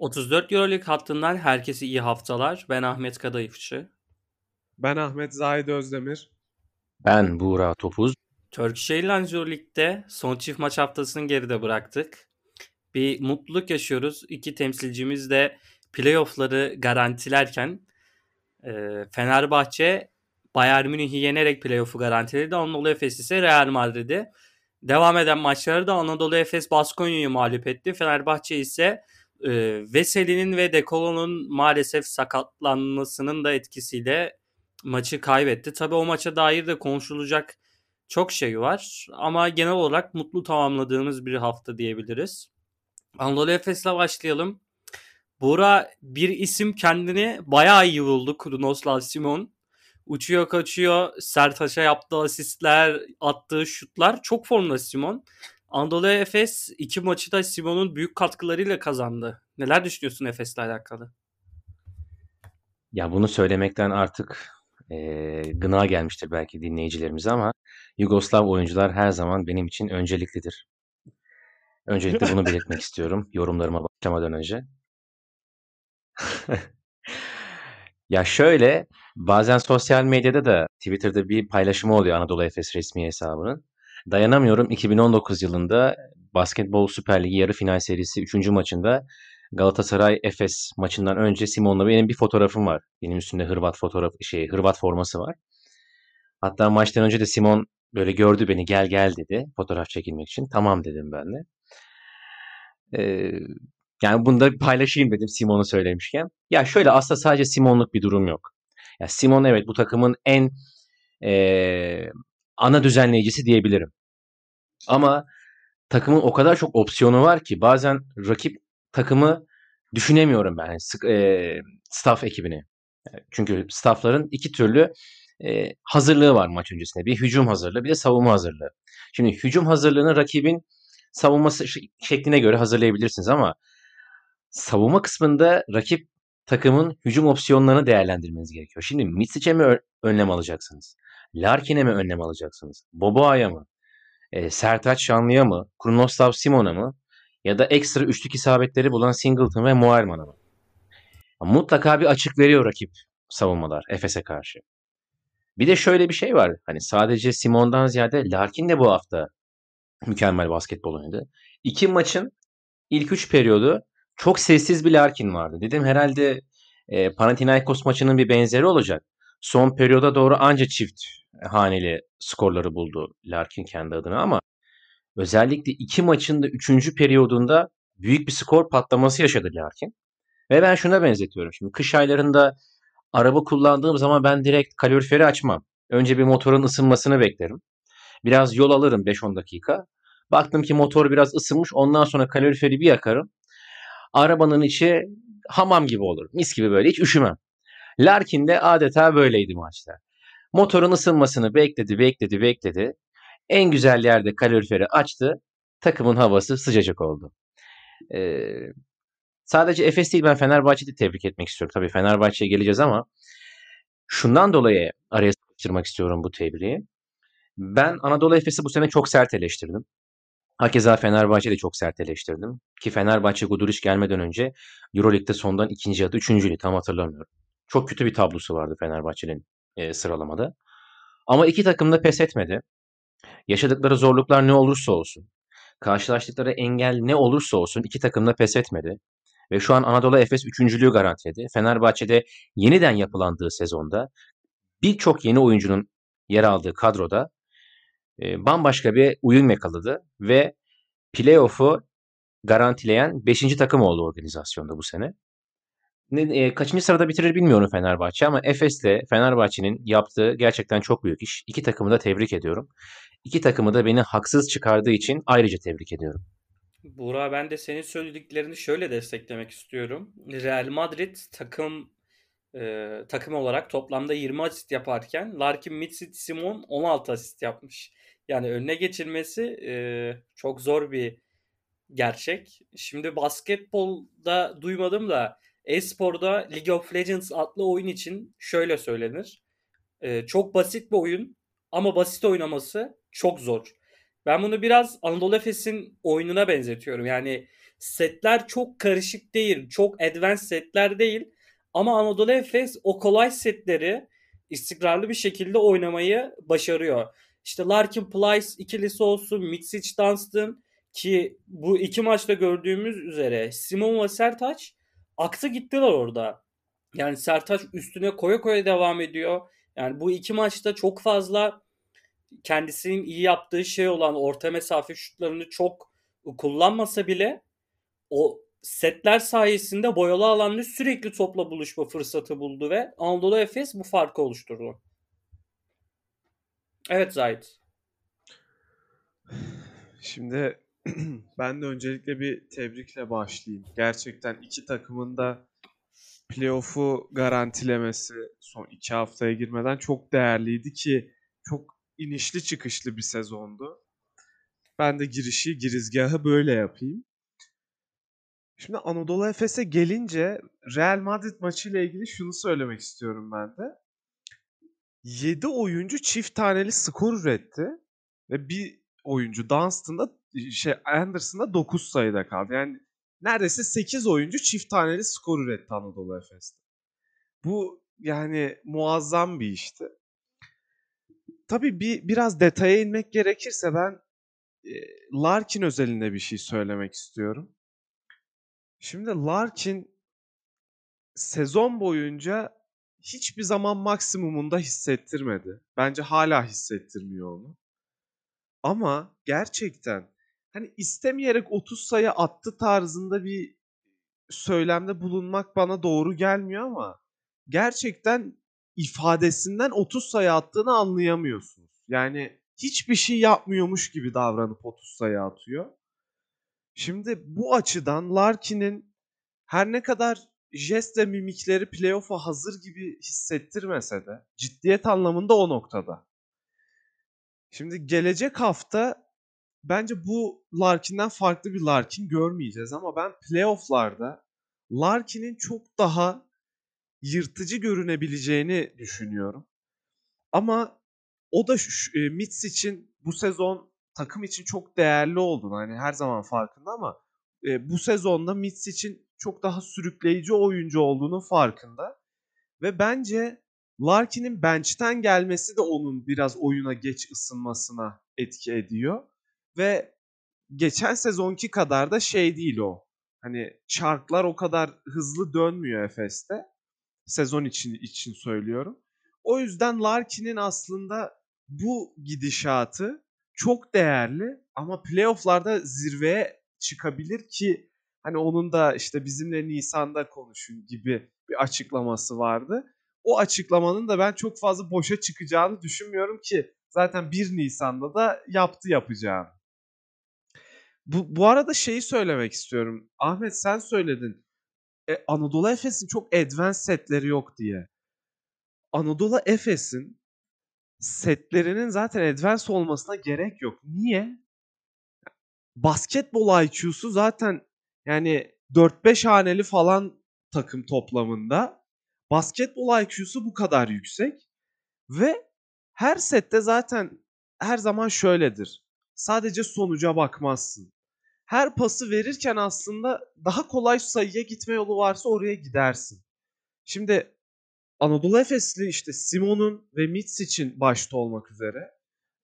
34 Euroleague hattından herkese iyi haftalar. Ben Ahmet Kadayıfçı. Ben Ahmet Zahid Özdemir. Ben Buğra Topuz. Turkish Airlines Euroleague'de son çift maç haftasını geride bıraktık. Bir mutluluk yaşıyoruz. İki temsilcimiz de playoff'ları garantilerken e, Fenerbahçe Bayern Münih'i yenerek playoff'u garantiledi. Anadolu Efes ise Real Madrid'i. Devam eden maçları da Anadolu Efes Baskonya'yı mağlup etti. Fenerbahçe ise e, Veseli'nin ve Dekolo'nun maalesef sakatlanmasının da etkisiyle maçı kaybetti. Tabii o maça dair de konuşulacak çok şey var ama genel olarak mutlu tamamladığımız bir hafta diyebiliriz. Anadolu Efes'le başlayalım. Bora bir isim kendini bayağı iyi buldu. Krunoslav Simon. Uçuyor kaçıyor. Sertaç'a yaptığı asistler, attığı şutlar. Çok formda Simon. Anadolu Efes iki maçı da Simon'un büyük katkılarıyla kazandı. Neler düşünüyorsun Efes'le alakalı? Ya bunu söylemekten artık e, gına gelmiştir belki dinleyicilerimize ama Yugoslav oyuncular her zaman benim için önceliklidir. Öncelikle bunu belirtmek istiyorum yorumlarıma başlamadan önce. ya şöyle bazen sosyal medyada da Twitter'da bir paylaşımı oluyor Anadolu Efes resmi hesabının. Dayanamıyorum 2019 yılında Basketbol Süper Ligi yarı final serisi 3. maçında Galatasaray Efes maçından önce Simon'la benim bir fotoğrafım var. Benim üstünde Hırvat fotoğraf şey Hırvat forması var. Hatta maçtan önce de Simon böyle gördü beni gel gel dedi fotoğraf çekilmek için. Tamam dedim ben de. Ee, yani bunu da paylaşayım dedim Simon'u söylemişken. Ya şöyle aslında sadece Simon'luk bir durum yok. Ya Simon evet bu takımın en e, ana düzenleyicisi diyebilirim. Ama takımın o kadar çok opsiyonu var ki bazen rakip takımı düşünemiyorum ben yani, staff ekibini. Çünkü staffların iki türlü hazırlığı var maç öncesinde. Bir hücum hazırlığı bir de savunma hazırlığı. Şimdi hücum hazırlığını rakibin savunması şekline göre hazırlayabilirsiniz ama savunma kısmında rakip takımın hücum opsiyonlarını değerlendirmeniz gerekiyor. Şimdi Mitsic'e mi önlem alacaksınız? Larkin'e mi önlem alacaksınız? Boboa'ya mı? E, Sertaç Şanlı'ya mı? Krunoslav Simon'a mı? Ya da ekstra üçlük isabetleri bulan Singleton ve Muayerman'a mı? Mutlaka bir açık veriyor rakip savunmalar Efes'e karşı. Bir de şöyle bir şey var. Hani sadece Simon'dan ziyade Larkin de bu hafta mükemmel basketbol oynadı. İki maçın ilk üç periyodu çok sessiz bir Larkin vardı. Dedim herhalde e, Panathinaikos maçının bir benzeri olacak. Son periyoda doğru anca çift haneli skorları buldu Larkin kendi adına ama özellikle iki maçın da üçüncü periyodunda büyük bir skor patlaması yaşadı Larkin. Ve ben şuna benzetiyorum. Şimdi kış aylarında araba kullandığım zaman ben direkt kaloriferi açmam. Önce bir motorun ısınmasını beklerim. Biraz yol alırım 5-10 dakika. Baktım ki motor biraz ısınmış. Ondan sonra kaloriferi bir yakarım. Arabanın içi hamam gibi olur. Mis gibi böyle hiç üşümem. Larkin de adeta böyleydi maçta. Motorun ısınmasını bekledi, bekledi, bekledi. En güzel yerde kaloriferi açtı. Takımın havası sıcacık oldu. Ee, sadece Efes değil ben Fenerbahçe'yi tebrik etmek istiyorum. Tabii Fenerbahçe'ye geleceğiz ama şundan dolayı araya sıkıştırmak istiyorum bu tebriği. Ben Anadolu Efes'i bu sene çok sert eleştirdim. Hakeza Fenerbahçe'de çok sert eleştirdim. Ki Fenerbahçe Guduric gelmeden önce Euroleague'de sondan ikinci ya da üçüncüydü tam hatırlamıyorum. Çok kötü bir tablosu vardı Fenerbahçe'nin e, sıralamada. Ama iki takım da pes etmedi. Yaşadıkları zorluklar ne olursa olsun, karşılaştıkları engel ne olursa olsun iki takım da pes etmedi. Ve şu an Anadolu Efes üçüncülüğü garantiledi. Fenerbahçe'de yeniden yapılandığı sezonda birçok yeni oyuncunun yer aldığı kadroda e, bambaşka bir uyum yakaladı ve playoff'u garantileyen 5. takım oldu organizasyonda bu sene. Ne, e, kaçıncı sırada bitirir bilmiyorum Fenerbahçe ama Efes'le Fenerbahçe'nin yaptığı gerçekten çok büyük iş. İki takımı da tebrik ediyorum. İki takımı da beni haksız çıkardığı için ayrıca tebrik ediyorum. Buğra ben de senin söylediklerini şöyle desteklemek istiyorum. Real Madrid takım e, takım olarak toplamda 20 asist yaparken Larkin Mitsit Simon 16 asist yapmış. Yani önüne geçilmesi e, çok zor bir gerçek. Şimdi basketbolda duymadım da e-sporda League of Legends adlı oyun için şöyle söylenir. E, çok basit bir oyun ama basit oynaması çok zor. Ben bunu biraz Anadolu Efes'in oyununa benzetiyorum. Yani setler çok karışık değil. Çok advanced setler değil. Ama Anadolu Efes o kolay setleri istikrarlı bir şekilde oynamayı başarıyor. İşte Larkin Plyce ikilisi olsun, Mitsic Dunstan ki bu iki maçta gördüğümüz üzere Simon ve Sertaç aktı gittiler orada. Yani Sertaç üstüne koya koya devam ediyor. Yani bu iki maçta çok fazla kendisinin iyi yaptığı şey olan orta mesafe şutlarını çok kullanmasa bile o setler sayesinde boyalı alanda sürekli topla buluşma fırsatı buldu ve Anadolu Efes bu farkı oluşturdu. Evet Zahit. Şimdi ben de öncelikle bir tebrikle başlayayım. Gerçekten iki takımın da playoff'u garantilemesi son iki haftaya girmeden çok değerliydi ki çok inişli çıkışlı bir sezondu. Ben de girişi, girizgahı böyle yapayım. Şimdi Anadolu Efes'e gelince Real Madrid maçıyla ilgili şunu söylemek istiyorum ben de. 7 oyuncu çift taneli skor üretti ve bir oyuncu Dunstan'da şey Anderson'da 9 sayıda kaldı. Yani neredeyse 8 oyuncu çift taneli skor üretti Anadolu Efes'te. Bu yani muazzam bir işti. Tabii bir biraz detaya inmek gerekirse ben e, Larkin özelinde bir şey söylemek istiyorum. Şimdi Larkin sezon boyunca hiçbir zaman maksimumunda hissettirmedi. Bence hala hissettirmiyor onu. Ama gerçekten hani istemeyerek 30 sayı attı tarzında bir söylemde bulunmak bana doğru gelmiyor ama gerçekten ifadesinden 30 sayı attığını anlayamıyorsunuz. Yani hiçbir şey yapmıyormuş gibi davranıp 30 sayı atıyor. Şimdi bu açıdan Larkin'in her ne kadar jest ve mimikleri playoff'a hazır gibi hissettirmese de ciddiyet anlamında o noktada. Şimdi gelecek hafta bence bu Larkin'den farklı bir Larkin görmeyeceğiz ama ben playoff'larda Larkin'in çok daha yırtıcı görünebileceğini düşünüyorum. Ama o da şu, e, Mitz için bu sezon takım için çok değerli olduğunu hani her zaman farkında ama e, bu sezonda Mitz için çok daha sürükleyici oyuncu olduğunu farkında. Ve bence Larkin'in bench'ten gelmesi de onun biraz oyuna geç ısınmasına etki ediyor. Ve geçen sezonki kadar da şey değil o. Hani çarklar o kadar hızlı dönmüyor Efes'te. Sezon için için söylüyorum. O yüzden Larkin'in aslında bu gidişatı çok değerli ama playoff'larda zirveye çıkabilir ki hani onun da işte bizimle Nisan'da konuşun gibi bir açıklaması vardı. O açıklamanın da ben çok fazla boşa çıkacağını düşünmüyorum ki zaten 1 Nisan'da da yaptı yapacağını. Bu, bu arada şeyi söylemek istiyorum. Ahmet sen söyledin. E, Anadolu Efes'in çok advanced setleri yok diye. Anadolu Efes'in setlerinin zaten advanced olmasına gerek yok. Niye? Basketbol IQ'su zaten yani 4-5 haneli falan takım toplamında. Basketbol IQ'su bu kadar yüksek. Ve her sette zaten her zaman şöyledir. Sadece sonuca bakmazsın. Her pası verirken aslında daha kolay sayıya gitme yolu varsa oraya gidersin. Şimdi Anadolu Efesli işte Simon'un ve Mitz için başta olmak üzere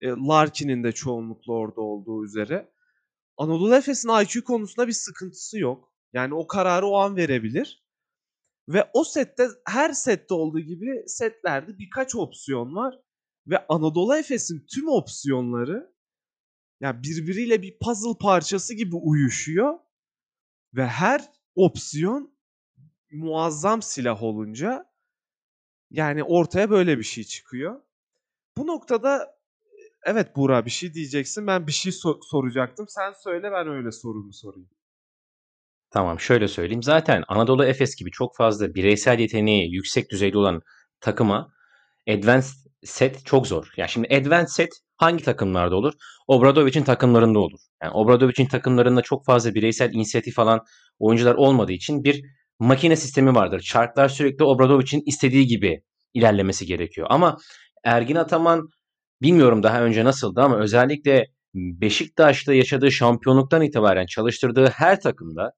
e, Larkin'in de çoğunlukla orada olduğu üzere Anadolu Efes'in IQ konusunda bir sıkıntısı yok. Yani o kararı o an verebilir. Ve o sette her sette olduğu gibi setlerde birkaç opsiyon var. Ve Anadolu Efes'in tüm opsiyonları yani birbiriyle bir puzzle parçası gibi uyuşuyor. Ve her opsiyon muazzam silah olunca yani ortaya böyle bir şey çıkıyor. Bu noktada evet Buğra bir şey diyeceksin. Ben bir şey so- soracaktım. Sen söyle ben öyle sorumu sorayım. Tamam şöyle söyleyeyim. Zaten Anadolu Efes gibi çok fazla bireysel yeteneği yüksek düzeyde olan takıma advanced set çok zor. Yani şimdi advanced set hangi takımlarda olur? Obradovic'in takımlarında olur. Yani Obradovic'in takımlarında çok fazla bireysel inisiyatif alan oyuncular olmadığı için bir makine sistemi vardır. Çarklar sürekli Obradovic'in istediği gibi ilerlemesi gerekiyor. Ama Ergin Ataman bilmiyorum daha önce nasıldı ama özellikle Beşiktaş'ta yaşadığı şampiyonluktan itibaren çalıştırdığı her takımda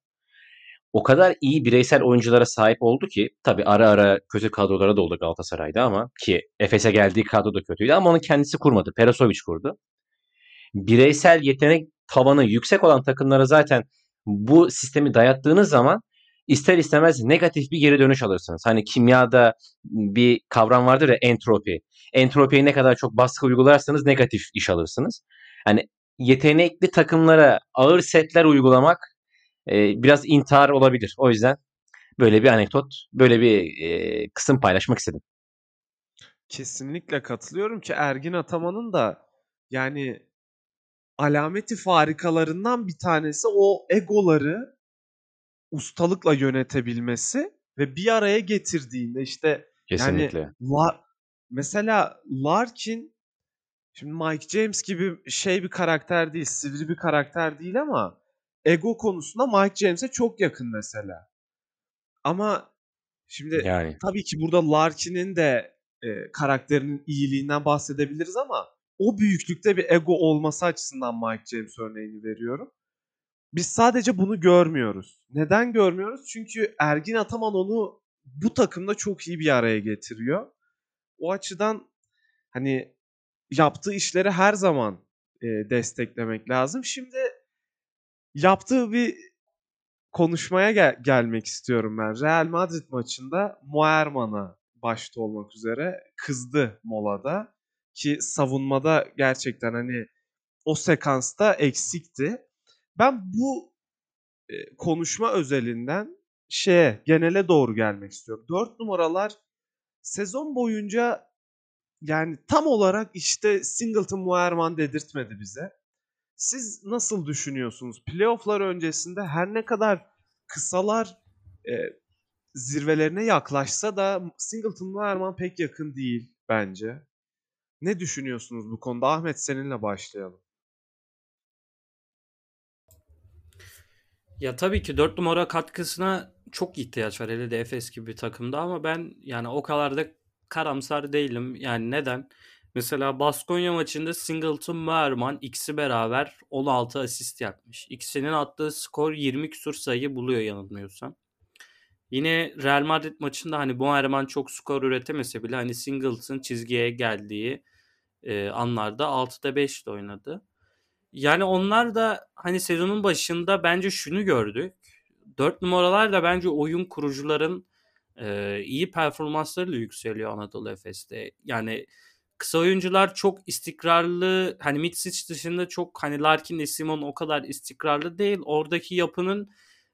o kadar iyi bireysel oyunculara sahip oldu ki tabi ara ara kötü kadrolara da oldu Galatasaray'da ama ki Efes'e geldiği kadro da kötüydü ama onu kendisi kurmadı. Perasovic kurdu. Bireysel yetenek tavanı yüksek olan takımlara zaten bu sistemi dayattığınız zaman ister istemez negatif bir geri dönüş alırsınız. Hani kimyada bir kavram vardır ya entropi. Entropiye ne kadar çok baskı uygularsanız negatif iş alırsınız. Hani yetenekli takımlara ağır setler uygulamak e, biraz intihar olabilir. O yüzden böyle bir anekdot, böyle bir e, kısım paylaşmak istedim. Kesinlikle katılıyorum ki Ergin Ataman'ın da yani alameti farikalarından bir tanesi o egoları ustalıkla yönetebilmesi ve bir araya getirdiğinde işte Kesinlikle. yani La- mesela Larkin şimdi Mike James gibi şey bir karakter değil, sivri bir karakter değil ama ego konusunda Mike James'e çok yakın mesela. Ama şimdi Yani tabii ki burada Larkin'in de e, karakterinin iyiliğinden bahsedebiliriz ama o büyüklükte bir ego olması açısından Mike James örneğini veriyorum. Biz sadece bunu görmüyoruz. Neden görmüyoruz? Çünkü Ergin Ataman onu bu takımda çok iyi bir araya getiriyor. O açıdan hani yaptığı işleri her zaman e, desteklemek lazım. Şimdi yaptığı bir konuşmaya gel- gelmek istiyorum ben. Real Madrid maçında Moerman'a başta olmak üzere kızdı molada ki savunmada gerçekten hani o sekansta eksikti. Ben bu e, konuşma özelinden şeye genele doğru gelmek istiyorum. 4 numaralar sezon boyunca yani tam olarak işte Singleton Muerman dedirtmedi bize. Siz nasıl düşünüyorsunuz? Playoff'lar öncesinde her ne kadar kısalar e, zirvelerine yaklaşsa da Singleton Muerman pek yakın değil bence. Ne düşünüyorsunuz bu konuda? Ahmet seninle başlayalım. Ya tabii ki 4 numara katkısına çok ihtiyaç var hele de Efes gibi bir takımda ama ben yani o kadar da karamsar değilim. Yani neden? Mesela Baskonya maçında Singleton Merman ikisi beraber 16 asist yapmış. İkisinin attığı skor 20 küsur sayı buluyor yanılmıyorsam. Yine Real Madrid maçında hani Boerman çok skor üretemese bile hani Singleton çizgiye geldiği e, anlarda 6'da 5'te oynadı. Yani onlar da hani sezonun başında bence şunu gördük. 4 numaralar da bence oyun kurucuların e, iyi performanslarıyla yükseliyor Anadolu Efes'te. Yani kısa oyuncular çok istikrarlı. Hani Mitsic dışında çok hani Larkin, Simon o kadar istikrarlı değil. Oradaki yapının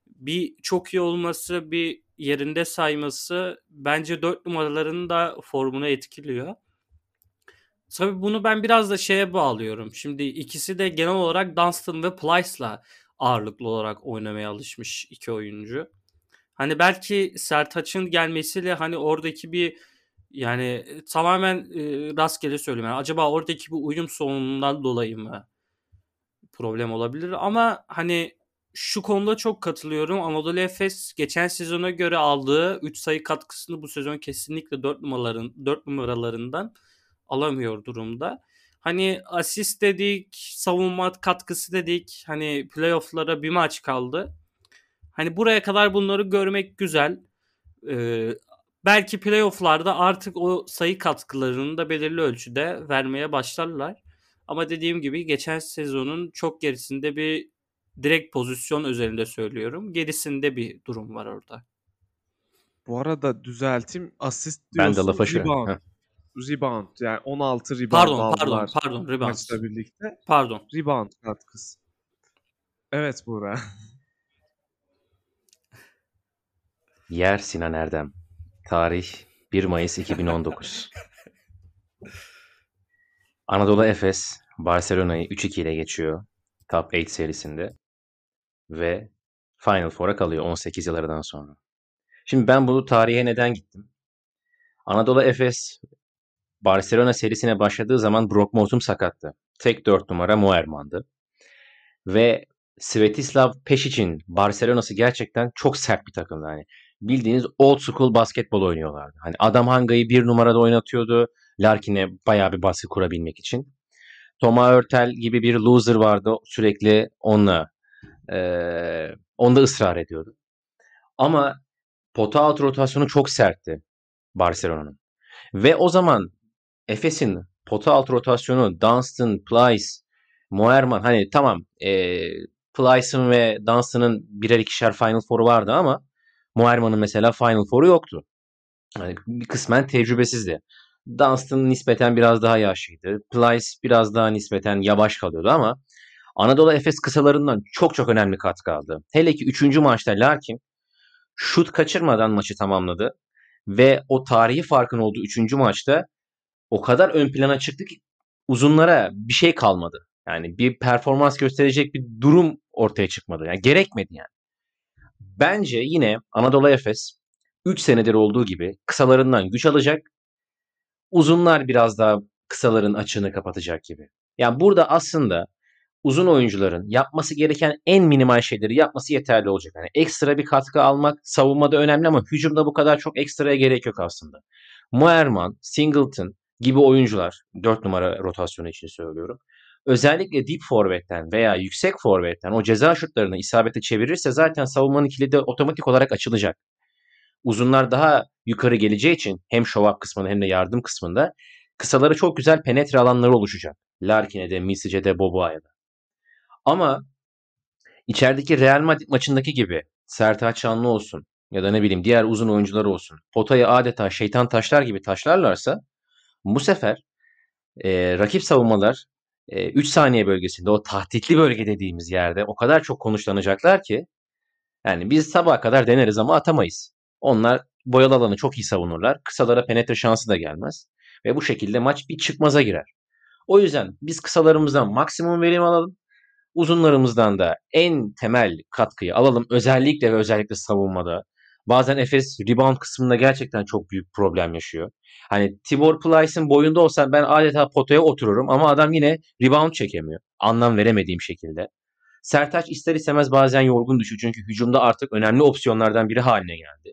bir çok iyi olması, bir yerinde sayması bence 4 numaraların da formunu etkiliyor. Tabii bunu ben biraz da şeye bağlıyorum. Şimdi ikisi de genel olarak Dunstan ve Plyce'la ağırlıklı olarak oynamaya alışmış iki oyuncu. Hani belki Sertaç'ın gelmesiyle hani oradaki bir yani tamamen e, rastgele söylüyorum. Yani acaba oradaki bir uyum sorunundan dolayı mı problem olabilir? Ama hani şu konuda çok katılıyorum. Anadolu Efes geçen sezona göre aldığı 3 sayı katkısını bu sezon kesinlikle 4 numaraların 4 numaralarından alamıyor durumda. Hani asist dedik, savunma katkısı dedik. Hani playoff'lara bir maç kaldı. Hani buraya kadar bunları görmek güzel. Ee, belki playoff'larda artık o sayı katkılarını da belirli ölçüde vermeye başlarlar. Ama dediğim gibi geçen sezonun çok gerisinde bir direkt pozisyon özelinde söylüyorum. Gerisinde bir durum var orada. Bu arada düzelteyim. Asist ben diyorsun. de lafa şu. rebound. Heh. Rebound. Yani 16 rebound Pardon, aldılar pardon, pardon, rebound. maçla birlikte. Pardon. Rebound katkısı. Evet Buğra. Yer Sinan Erdem. Tarih 1 Mayıs 2019. Anadolu Efes Barcelona'yı 3-2 ile geçiyor. Top 8 serisinde. Ve Final Four'a kalıyor 18 yıl aradan sonra. Şimdi ben bu tarihe neden gittim? Anadolu Efes Barcelona serisine başladığı zaman Brock Motum sakattı. Tek 4 numara Moerman'dı. Ve Svetislav Pesic'in Barcelona'sı gerçekten çok sert bir takımdı. Hani bildiğiniz old school basketbol oynuyorlardı. Hani Adam Hanga'yı bir numarada oynatıyordu. Larkin'e bayağı bir baskı kurabilmek için. Toma Örtel gibi bir loser vardı sürekli onunla e, onda ısrar ediyordu. Ama pota alt rotasyonu çok sertti Barcelona'nın. Ve o zaman Efes'in pota alt rotasyonu Dunstan, Plyce, Moerman hani tamam e, Plyce'ın ve Dunstan'ın birer ikişer Final Four'u vardı ama Moerman'ın mesela Final Four'u yoktu. Yani kısmen tecrübesizdi. Dunstan nispeten biraz daha yaşlıydı. Plyce biraz daha nispeten yavaş kalıyordu ama Anadolu Efes kısalarından çok çok önemli katkı aldı. Hele ki 3. maçta Larkin şut kaçırmadan maçı tamamladı. Ve o tarihi farkın olduğu 3. maçta o kadar ön plana çıktı ki uzunlara bir şey kalmadı. Yani bir performans gösterecek bir durum ortaya çıkmadı. Yani gerekmedi yani. Bence yine Anadolu Efes 3 senedir olduğu gibi kısalarından güç alacak. Uzunlar biraz daha kısaların açığını kapatacak gibi. Yani burada aslında uzun oyuncuların yapması gereken en minimal şeyleri yapması yeterli olacak. Yani ekstra bir katkı almak savunmada önemli ama hücumda bu kadar çok ekstraya gerek yok aslında. Muerman, Singleton gibi oyuncular 4 numara rotasyonu için söylüyorum. Özellikle deep forvetten veya yüksek forvetten o ceza şutlarını isabete çevirirse zaten savunmanın kilidi otomatik olarak açılacak. Uzunlar daha yukarı geleceği için hem up kısmında hem de yardım kısmında kısaları çok güzel penetre alanları oluşacak. Larkin'e de, Misic'e de, Boboa'ya da. Ama içerideki Real Madrid maçındaki gibi Sertaç Şanlı olsun ya da ne bileyim diğer uzun oyuncular olsun potayı adeta şeytan taşlar gibi taşlarlarsa bu sefer e, rakip savunmalar 3 saniye bölgesinde o tahtitli bölge dediğimiz yerde o kadar çok konuşlanacaklar ki yani biz sabaha kadar deneriz ama atamayız. Onlar boyalı alanı çok iyi savunurlar. Kısalara penetre şansı da gelmez. Ve bu şekilde maç bir çıkmaza girer. O yüzden biz kısalarımızdan maksimum verim alalım. Uzunlarımızdan da en temel katkıyı alalım. Özellikle ve özellikle savunmada. Bazen Efes rebound kısmında gerçekten çok büyük problem yaşıyor. Hani Tibor Plyce'ın boyunda olsam ben adeta potaya otururum ama adam yine rebound çekemiyor. Anlam veremediğim şekilde. Sertaç ister istemez bazen yorgun düşüyor çünkü hücumda artık önemli opsiyonlardan biri haline geldi.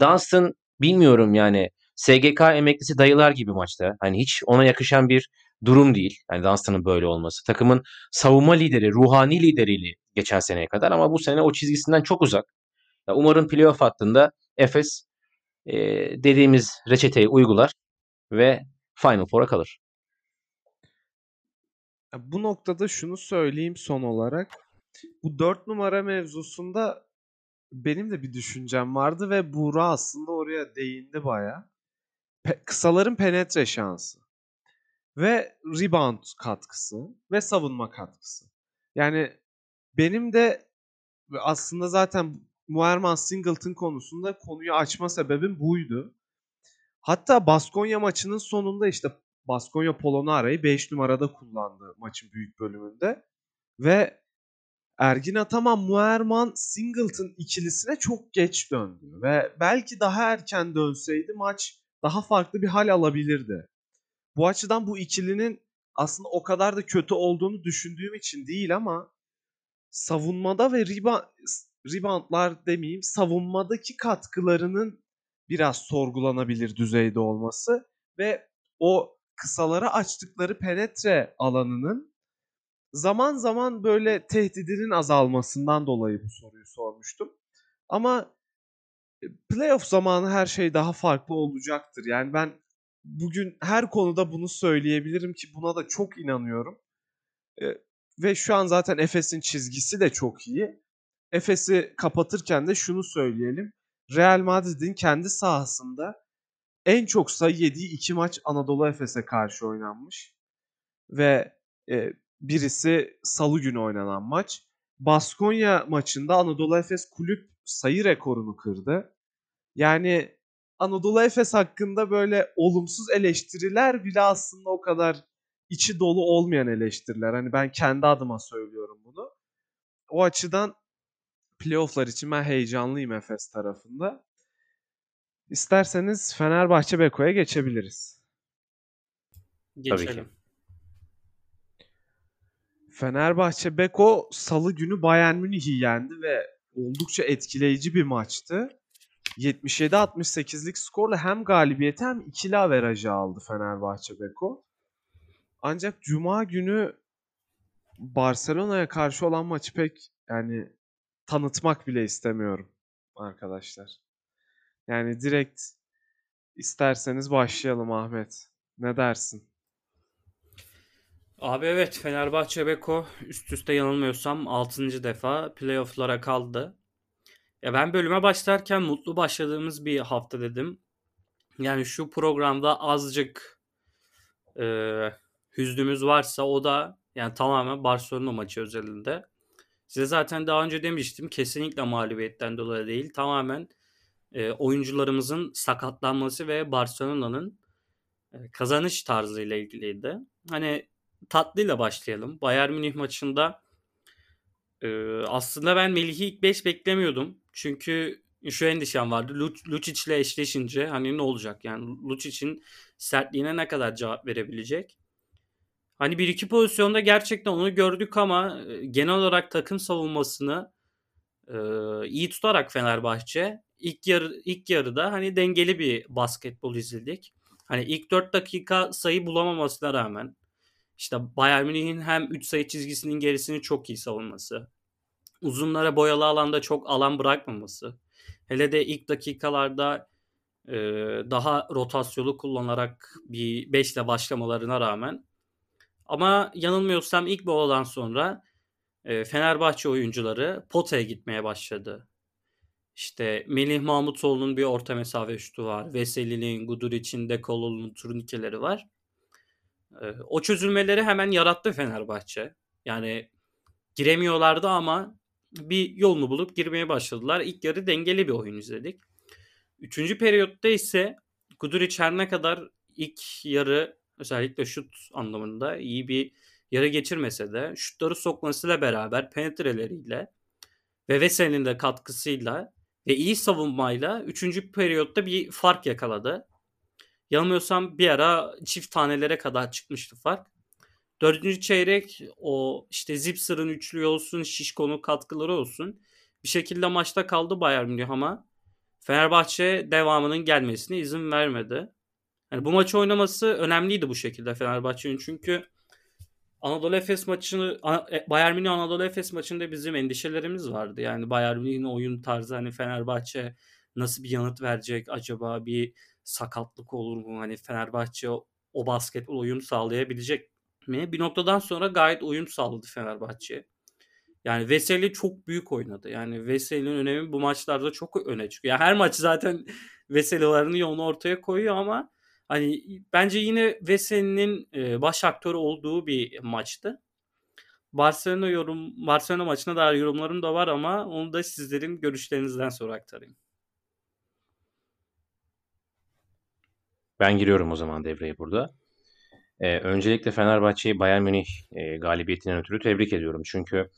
Dunstan bilmiyorum yani SGK emeklisi dayılar gibi maçta. Hani hiç ona yakışan bir durum değil. Yani Dunstan'ın böyle olması. Takımın savunma lideri, ruhani lideriydi geçen seneye kadar ama bu sene o çizgisinden çok uzak. Umarım playoff hattında Efes e, dediğimiz reçeteyi uygular ve Final Four'a kalır. Bu noktada şunu söyleyeyim son olarak. Bu 4 numara mevzusunda benim de bir düşüncem vardı ve Buğra aslında oraya değindi baya. Pe- kısaların penetre şansı ve rebound katkısı ve savunma katkısı. Yani benim de aslında zaten Muerman Singleton konusunda konuyu açma sebebim buydu. Hatta Baskonya maçının sonunda işte Baskonya Polonara'yı 5 numarada kullandı maçın büyük bölümünde. Ve Ergin Ataman, Muerman, Singleton ikilisine çok geç döndü. Ve belki daha erken dönseydi maç daha farklı bir hal alabilirdi. Bu açıdan bu ikilinin aslında o kadar da kötü olduğunu düşündüğüm için değil ama savunmada ve rebound, reboundlar demeyeyim savunmadaki katkılarının biraz sorgulanabilir düzeyde olması ve o kısalara açtıkları penetre alanının zaman zaman böyle tehdidinin azalmasından dolayı bu soruyu sormuştum. Ama e, playoff zamanı her şey daha farklı olacaktır. Yani ben bugün her konuda bunu söyleyebilirim ki buna da çok inanıyorum. E, ve şu an zaten Efes'in çizgisi de çok iyi. Efes'i kapatırken de şunu söyleyelim. Real Madrid'in kendi sahasında en çok sayı yediği iki maç Anadolu Efes'e karşı oynanmış. Ve e, birisi salı günü oynanan maç. Baskonya maçında Anadolu Efes kulüp sayı rekorunu kırdı. Yani Anadolu Efes hakkında böyle olumsuz eleştiriler bile aslında o kadar içi dolu olmayan eleştiriler. Hani ben kendi adıma söylüyorum bunu. O açıdan playofflar için ben heyecanlıyım Efes tarafında. İsterseniz Fenerbahçe Beko'ya geçebiliriz. Geçelim. Tabii ki. Fenerbahçe Beko salı günü Bayern Münih'i yendi ve oldukça etkileyici bir maçtı. 77-68'lik skorla hem galibiyeti hem ikili averajı aldı Fenerbahçe Beko. Ancak cuma günü Barcelona'ya karşı olan maçı pek yani tanıtmak bile istemiyorum arkadaşlar. Yani direkt isterseniz başlayalım Ahmet. Ne dersin? Abi evet Fenerbahçe Beko üst üste yanılmıyorsam 6. defa playoff'lara kaldı. Ya ben bölüme başlarken mutlu başladığımız bir hafta dedim. Yani şu programda azıcık e, hüznümüz varsa o da yani tamamen Barcelona maçı özelinde. Size zaten daha önce demiştim kesinlikle mağlubiyetten dolayı değil tamamen e, oyuncularımızın sakatlanması ve Barcelona'nın e, kazanış tarzıyla ilgiliydi. Hani tatlıyla başlayalım. Bayern Münih maçında e, aslında ben Melih'i ilk 5 beklemiyordum. Çünkü şu endişem vardı. Lucic ile eşleşince hani ne olacak? Yani Lucic'in sertliğine ne kadar cevap verebilecek? Hani bir iki pozisyonda gerçekten onu gördük ama genel olarak takım savunmasını e, iyi tutarak Fenerbahçe ilk yarı ilk yarıda hani dengeli bir basketbol izledik. Hani ilk 4 dakika sayı bulamamasına rağmen işte Bayern Münih'in hem 3 sayı çizgisinin gerisini çok iyi savunması. Uzunlara boyalı alanda çok alan bırakmaması. Hele de ilk dakikalarda e, daha rotasyonu kullanarak bir 5 ile başlamalarına rağmen. Ama yanılmıyorsam ilk boladan sonra e, Fenerbahçe oyuncuları potaya gitmeye başladı. İşte Melih Mahmutoğlu'nun bir orta mesafe şutu var. Veseli'nin, Guduric'in, Dekoloğlu'nun turnikeleri var. E, o çözülmeleri hemen yarattı Fenerbahçe. Yani giremiyorlardı ama bir yolunu bulup girmeye başladılar. İlk yarı dengeli bir oyun izledik. Üçüncü periyotta ise Guduric her kadar ilk yarı özellikle şut anlamında iyi bir yarı geçirmese de şutları sokmasıyla beraber penetreleriyle ve Veseli'nin de katkısıyla ve iyi savunmayla 3. periyotta bir fark yakaladı. Yanılmıyorsam bir ara çift tanelere kadar çıkmıştı fark. Dördüncü çeyrek o işte Zipser'ın üçlü olsun, Şişko'nun katkıları olsun. Bir şekilde maçta kaldı Bayern Münih ama Fenerbahçe devamının gelmesine izin vermedi. Yani bu maçı oynaması önemliydi bu şekilde Fenerbahçe'nin çünkü Anadolu Efes maçını e, Bayern Münih Anadolu Efes maçında bizim endişelerimiz vardı. Yani Bayern Münih'in oyun tarzı hani Fenerbahçe nasıl bir yanıt verecek acaba bir sakatlık olur mu? Hani Fenerbahçe o basketbol uyum sağlayabilecek mi? Bir noktadan sonra gayet uyum sağladı Fenerbahçe. Yani Veseli çok büyük oynadı. Yani Veseli'nin önemi bu maçlarda çok öne çıkıyor. Yani her maç zaten Veseli'lerini yolunu ortaya koyuyor ama hani bence yine Veseli'nin baş aktör olduğu bir maçtı. Barcelona yorum Barcelona maçına dair yorumlarım da var ama onu da sizlerin görüşlerinizden sonra aktarayım. Ben giriyorum o zaman devreye burada. Ee, öncelikle Fenerbahçe'yi Bayern Münih e, galibiyetinden ötürü tebrik ediyorum. Çünkü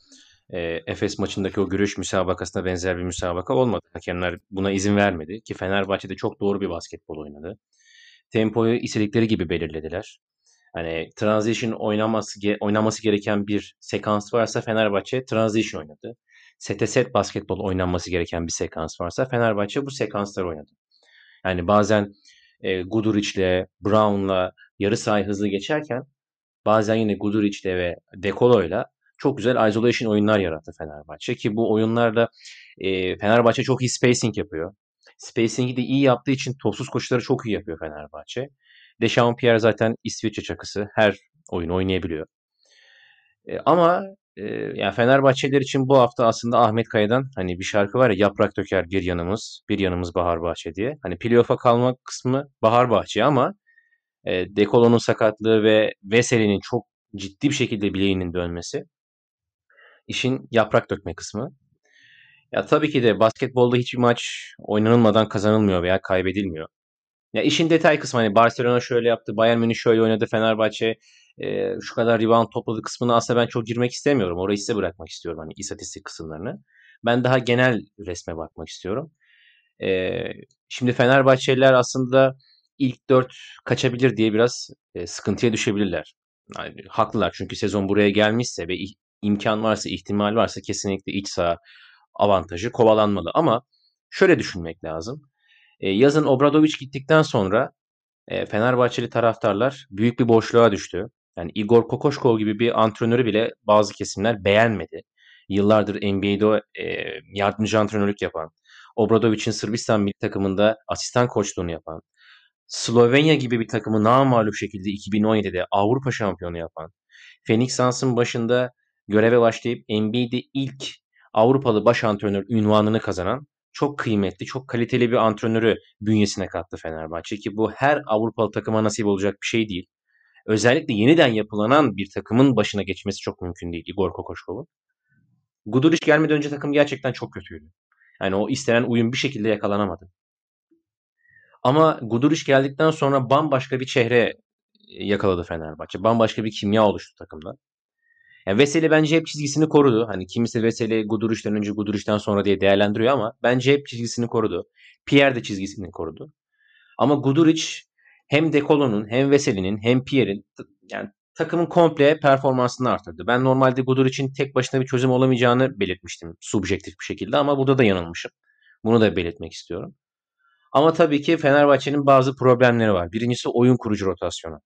e, Efes maçındaki o görüş müsabakasına benzer bir müsabaka olmadı. Hakemler buna izin vermedi ki Fenerbahçe de çok doğru bir basketbol oynadı. Tempoyu istedikleri gibi belirlediler. Hani transition oynaması oynaması gereken bir sekans varsa Fenerbahçe transition oynadı. Sete set basketbol oynanması gereken bir sekans varsa Fenerbahçe bu sekansları oynadı. Yani bazen e, Guduric'le, Brown'la yarı sahayı hızlı geçerken bazen yine Guduric'le ve Dekolo'yla çok güzel isolation oyunlar yarattı Fenerbahçe ki bu oyunlarda e, Fenerbahçe çok iyi spacing yapıyor. Spacing'i de iyi yaptığı için topsuz koşuları çok iyi yapıyor Fenerbahçe. Dechampierre zaten İsviçre çakısı. Her oyun oynayabiliyor. E, ama e, yani Fenerbahçeliler için bu hafta aslında Ahmet Kaya'dan hani bir şarkı var ya yaprak döker bir yanımız, bir yanımız Bahar Bahçe diye. Hani playoff'a kalma kısmı Bahar Bahçe ama e, Dekolo'nun sakatlığı ve Veseli'nin çok ciddi bir şekilde bileğinin dönmesi işin yaprak dökme kısmı. Ya tabii ki de basketbolda hiçbir maç oynanılmadan kazanılmıyor veya kaybedilmiyor. Ya işin detay kısmı hani Barcelona şöyle yaptı, Bayern Münih şöyle oynadı, Fenerbahçe e, şu kadar rebound topladı kısmını aslında ben çok girmek istemiyorum. Orayı size bırakmak istiyorum hani istatistik kısımlarını. Ben daha genel resme bakmak istiyorum. E, şimdi Fenerbahçeliler aslında ilk dört kaçabilir diye biraz e, sıkıntıya düşebilirler. Yani, haklılar çünkü sezon buraya gelmişse ve imkan varsa, ihtimal varsa kesinlikle iç saha avantajı kovalanmalı. Ama şöyle düşünmek lazım. E, yazın Obradoviç gittikten sonra e, Fenerbahçeli taraftarlar büyük bir boşluğa düştü. Yani Igor Kokoşkov gibi bir antrenörü bile bazı kesimler beğenmedi. Yıllardır NBA'de e, yardımcı antrenörlük yapan, Obradovic'in Sırbistan milli takımında asistan koçluğunu yapan, Slovenya gibi bir takımı namağlup şekilde 2017'de Avrupa şampiyonu yapan, Phoenix Suns'ın başında göreve başlayıp NBA'de ilk Avrupalı baş antrenör ünvanını kazanan çok kıymetli, çok kaliteli bir antrenörü bünyesine kattı Fenerbahçe ki bu her Avrupalı takıma nasip olacak bir şey değil. Özellikle yeniden yapılanan bir takımın başına geçmesi çok mümkün değil Igor Kokoşkov'un. Guduric gelmeden önce takım gerçekten çok kötüydü. Yani o istenen uyum bir şekilde yakalanamadı. Ama Guduric geldikten sonra bambaşka bir çehre yakaladı Fenerbahçe. Bambaşka bir kimya oluştu takımda. Yani Veseli bence hep çizgisini korudu. Hani kimisi Veseli Guduric'den önce Guduric'den sonra diye değerlendiriyor ama bence hep çizgisini korudu. Pierre de çizgisini korudu. Ama Guduric hem Dekolo'nun hem Veseli'nin hem Pierre'in yani takımın komple performansını arttırdı. Ben normalde Guduric'in tek başına bir çözüm olamayacağını belirtmiştim subjektif bir şekilde ama burada da yanılmışım. Bunu da belirtmek istiyorum. Ama tabii ki Fenerbahçe'nin bazı problemleri var. Birincisi oyun kurucu rotasyonu.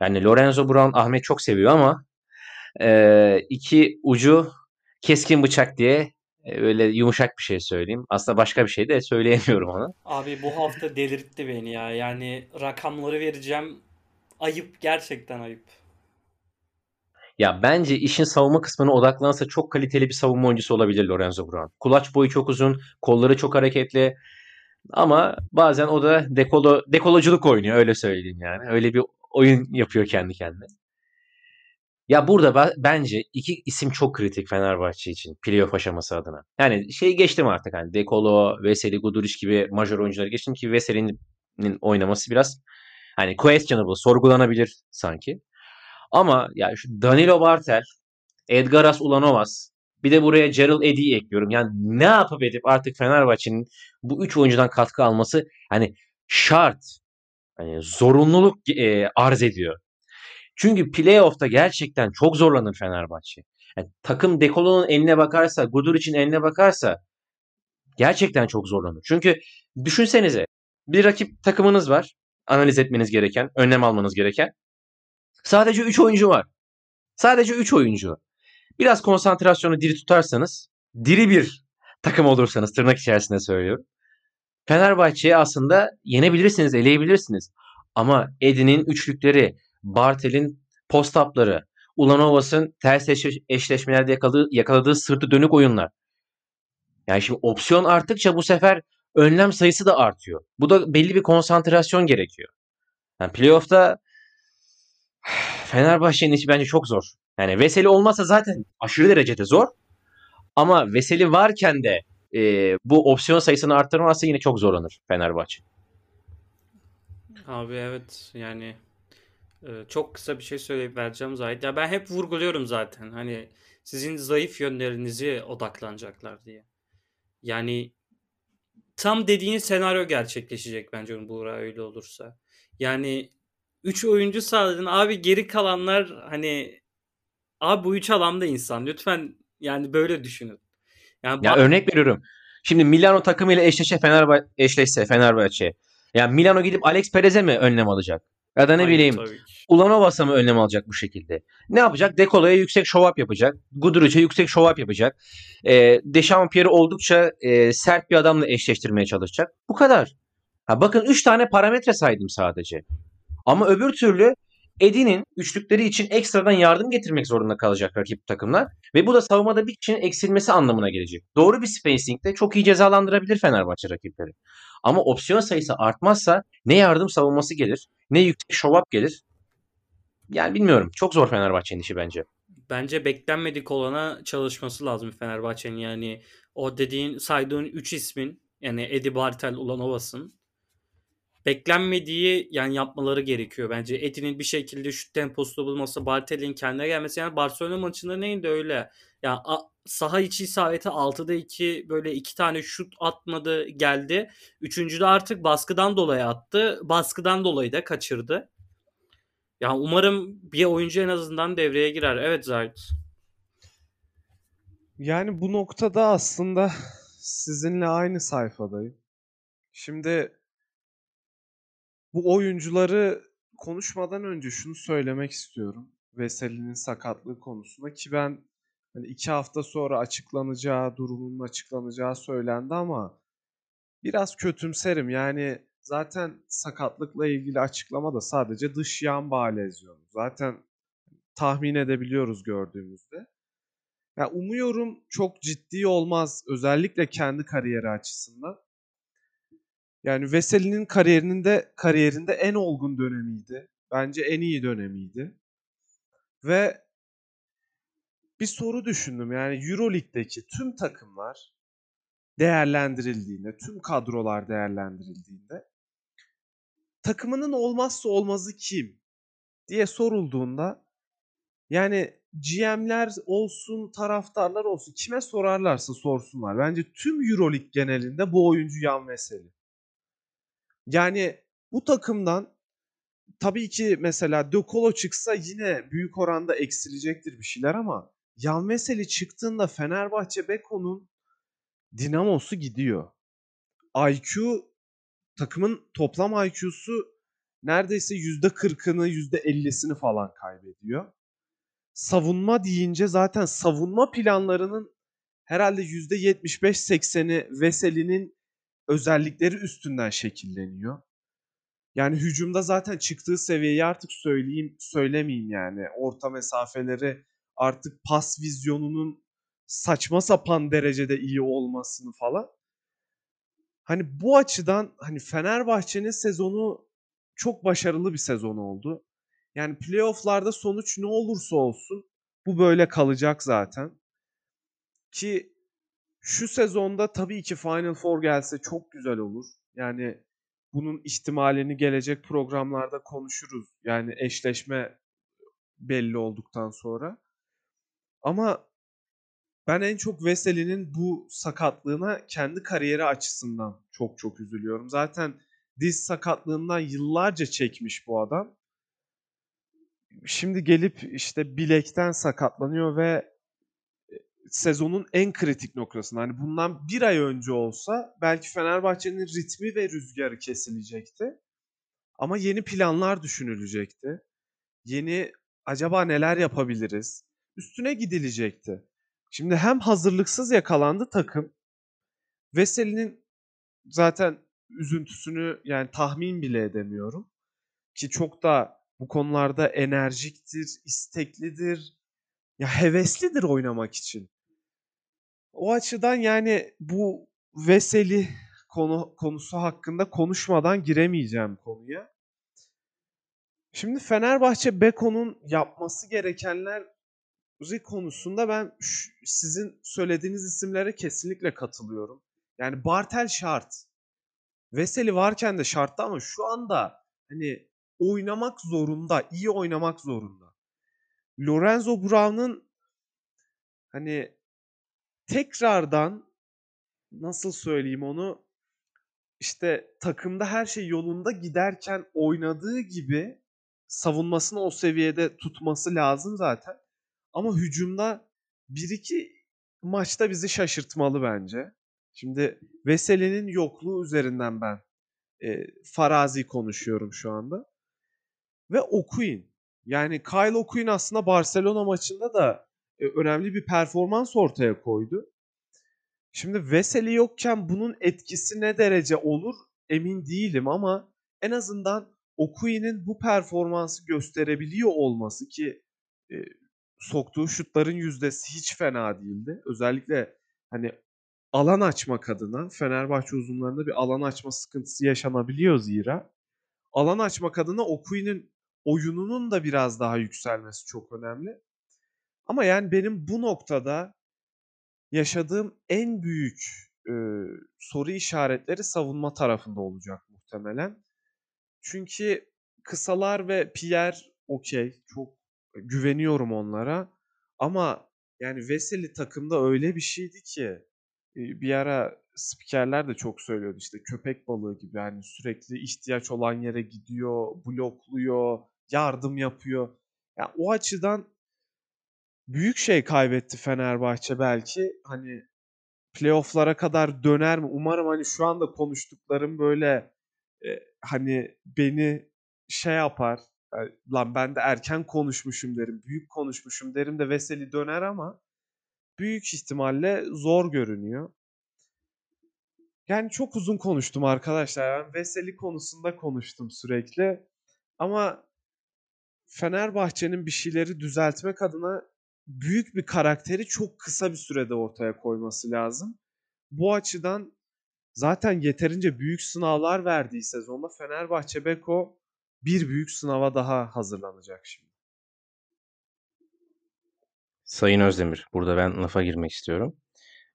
Yani Lorenzo Brown Ahmet çok seviyor ama e, iki ucu keskin bıçak diye öyle yumuşak bir şey söyleyeyim. Aslında başka bir şey de söyleyemiyorum ona. Abi bu hafta delirtti beni ya. Yani rakamları vereceğim. Ayıp gerçekten ayıp. Ya bence işin savunma kısmına odaklansa çok kaliteli bir savunma oyuncusu olabilir Lorenzo Brown. Kulaç boyu çok uzun, kolları çok hareketli. Ama bazen o da dekolo, dekoloculuk oynuyor öyle söyleyeyim yani. Öyle bir oyun yapıyor kendi kendine. Ya burada ben, bence iki isim çok kritik Fenerbahçe için playoff aşaması adına. Yani şey geçtim artık hani Dekolo, Veseli, Guduric gibi major oyuncuları geçtim ki Veseli'nin oynaması biraz hani questionable, sorgulanabilir sanki. Ama yani şu Danilo Bartel, Edgaras Ulanovas, bir de buraya Gerald Eddy'yi ekliyorum. Yani ne yapıp edip artık Fenerbahçe'nin bu üç oyuncudan katkı alması hani şart, hani zorunluluk e, arz ediyor. Çünkü playoff'ta gerçekten çok zorlanır Fenerbahçe. Yani takım Dekolo'nun eline bakarsa, Guduric'in eline bakarsa gerçekten çok zorlanır. Çünkü düşünsenize bir rakip takımınız var. Analiz etmeniz gereken, önlem almanız gereken. Sadece 3 oyuncu var. Sadece 3 oyuncu. Biraz konsantrasyonu diri tutarsanız, diri bir takım olursanız tırnak içerisinde söylüyorum. Fenerbahçe'yi aslında yenebilirsiniz, eleyebilirsiniz. Ama Edin'in üçlükleri, Bartel'in post-up'ları, Ulanovas'ın ters eşleşmelerde yakaladığı, yakaladığı sırtı dönük oyunlar. Yani şimdi opsiyon arttıkça bu sefer önlem sayısı da artıyor. Bu da belli bir konsantrasyon gerekiyor. Yani playoff'ta Fenerbahçe'nin işi bence çok zor. Yani Veseli olmasa zaten aşırı derecede zor. Ama Veseli varken de e, bu opsiyon sayısını arttırmazsa yine çok zorlanır Fenerbahçe. Abi evet yani ee, çok kısa bir şey söyleyip vereceğim Zahit. Ya ben hep vurguluyorum zaten. Hani sizin zayıf yönlerinizi odaklanacaklar diye. Yani tam dediğin senaryo gerçekleşecek bence onun Buğra öyle olursa. Yani 3 oyuncu sağladın. Abi geri kalanlar hani abi bu 3 alanda insan. Lütfen yani böyle düşünün. Yani ya bak... örnek veriyorum. Şimdi Milano takımıyla eşleşe Fenerbahçe eşleşse Fenerbahçe. Yani Milano gidip Alex Perez'e mi önlem alacak? Ya da ne Hayır, bileyim Ulanovas'a mı önlem alacak bu şekilde? Ne yapacak? Dekolo'ya yüksek up yapacak. Guduric'e yüksek up yapacak. E, Dechampierre'i oldukça e, sert bir adamla eşleştirmeye çalışacak. Bu kadar. Ha bakın 3 tane parametre saydım sadece. Ama öbür türlü Edin'in üçlükleri için ekstradan yardım getirmek zorunda kalacak rakip takımlar. Ve bu da savunmada bir kişinin eksilmesi anlamına gelecek. Doğru bir spacing'de çok iyi cezalandırabilir Fenerbahçe rakipleri. Ama opsiyon sayısı artmazsa ne yardım savunması gelir ne yüksek up gelir. Yani bilmiyorum. Çok zor Fenerbahçe'nin işi bence. Bence beklenmedik olana çalışması lazım Fenerbahçe'nin. Yani o dediğin saydığın 3 ismin yani Edi Bartel, Ulanovas'ın beklenmediği yani yapmaları gerekiyor bence. Edi'nin bir şekilde şu temposu bulması, Bartel'in kendine gelmesi. Yani Barcelona maçında neydi öyle? Yani saha içi isabeti 6'da 2 böyle iki tane şut atmadı geldi. Üçüncüde artık baskıdan dolayı attı. Baskıdan dolayı da kaçırdı. Yani umarım bir oyuncu en azından devreye girer. Evet Zahit. Yani bu noktada aslında sizinle aynı sayfadayım. Şimdi bu oyuncuları konuşmadan önce şunu söylemek istiyorum. Veseli'nin sakatlığı konusunda ki ben hani iki hafta sonra açıklanacağı, durumunun açıklanacağı söylendi ama biraz kötümserim. Yani zaten sakatlıkla ilgili açıklama da sadece dış yan bağ lezyonu. Zaten tahmin edebiliyoruz gördüğümüzde. Ya umuyorum çok ciddi olmaz özellikle kendi kariyeri açısından. Yani Veseli'nin kariyerinde kariyerinde en olgun dönemiydi. Bence en iyi dönemiydi. Ve bir soru düşündüm. Yani EuroLeague'deki tüm takımlar değerlendirildiğinde, tüm kadrolar değerlendirildiğinde takımının olmazsa olmazı kim diye sorulduğunda yani GM'ler olsun, taraftarlar olsun kime sorarlarsa sorsunlar. Bence tüm EuroLeague genelinde bu oyuncu Yan Veseli. Yani bu takımdan tabii ki mesela De Colo çıksa yine büyük oranda eksilecektir bir şeyler ama Yan Veseli çıktığında Fenerbahçe Beko'nun dinamosu gidiyor. IQ takımın toplam IQ'su neredeyse %40'ını %50'sini falan kaybediyor. Savunma deyince zaten savunma planlarının herhalde %75-80'i Veseli'nin özellikleri üstünden şekilleniyor. Yani hücumda zaten çıktığı seviyeyi artık söyleyeyim söylemeyeyim yani. Orta mesafeleri artık pas vizyonunun saçma sapan derecede iyi olmasını falan. Hani bu açıdan hani Fenerbahçe'nin sezonu çok başarılı bir sezon oldu. Yani playoff'larda sonuç ne olursa olsun bu böyle kalacak zaten. Ki şu sezonda tabii ki Final Four gelse çok güzel olur. Yani bunun ihtimalini gelecek programlarda konuşuruz. Yani eşleşme belli olduktan sonra. Ama ben en çok Veseli'nin bu sakatlığına kendi kariyeri açısından çok çok üzülüyorum. Zaten diz sakatlığından yıllarca çekmiş bu adam. Şimdi gelip işte bilekten sakatlanıyor ve sezonun en kritik noktasında. Hani bundan bir ay önce olsa belki Fenerbahçe'nin ritmi ve rüzgarı kesilecekti. Ama yeni planlar düşünülecekti. Yeni acaba neler yapabiliriz? Üstüne gidilecekti. Şimdi hem hazırlıksız yakalandı takım. Veseli'nin zaten üzüntüsünü yani tahmin bile edemiyorum. Ki çok da bu konularda enerjiktir, isteklidir, ya heveslidir oynamak için. O açıdan yani bu Veseli konu konusu hakkında konuşmadan giremeyeceğim konuya. Şimdi Fenerbahçe Beko'nun yapması gerekenler konusunda ben sizin söylediğiniz isimlere kesinlikle katılıyorum. Yani Bartel şart. Veseli varken de şarttı ama şu anda hani oynamak zorunda, iyi oynamak zorunda. Lorenzo Brown'un hani tekrardan nasıl söyleyeyim onu işte takımda her şey yolunda giderken oynadığı gibi savunmasını o seviyede tutması lazım zaten. Ama hücumda bir iki maçta bizi şaşırtmalı bence. Şimdi Veseli'nin yokluğu üzerinden ben e, farazi konuşuyorum şu anda. Ve Okuyun. Yani Kyle Okuyun aslında Barcelona maçında da e, önemli bir performans ortaya koydu. Şimdi Veseli yokken bunun etkisi ne derece olur emin değilim ama en azından Okuyun'un bu performansı gösterebiliyor olması ki e, soktuğu şutların yüzdesi hiç fena değildi. Özellikle hani alan açmak adına Fenerbahçe uzunlarında bir alan açma sıkıntısı yaşanabiliyor zira. Alan açmak adına Okuyun'un oyununun da biraz daha yükselmesi çok önemli. Ama yani benim bu noktada yaşadığım en büyük e, soru işaretleri savunma tarafında olacak muhtemelen. Çünkü kısalar ve Pierre okey. Çok güveniyorum onlara. Ama yani Veseli takımda öyle bir şeydi ki bir ara spikerler de çok söylüyordu işte köpek balığı gibi yani sürekli ihtiyaç olan yere gidiyor, blokluyor, yardım yapıyor. Yani o açıdan büyük şey kaybetti Fenerbahçe belki. Hani playoff'lara kadar döner mi? Umarım hani şu anda konuştuklarım böyle e, hani beni şey yapar Yani, lan ben de erken konuşmuşum derim, büyük konuşmuşum derim de Veseli döner ama büyük ihtimalle zor görünüyor. Yani çok uzun konuştum arkadaşlar. Ben Veseli konusunda konuştum sürekli. Ama Fenerbahçe'nin bir şeyleri düzeltmek adına büyük bir karakteri çok kısa bir sürede ortaya koyması lazım. Bu açıdan zaten yeterince büyük sınavlar verdiği sezonda Fenerbahçe Beko bir büyük sınava daha hazırlanacak şimdi. Sayın Özdemir, burada ben lafa girmek istiyorum.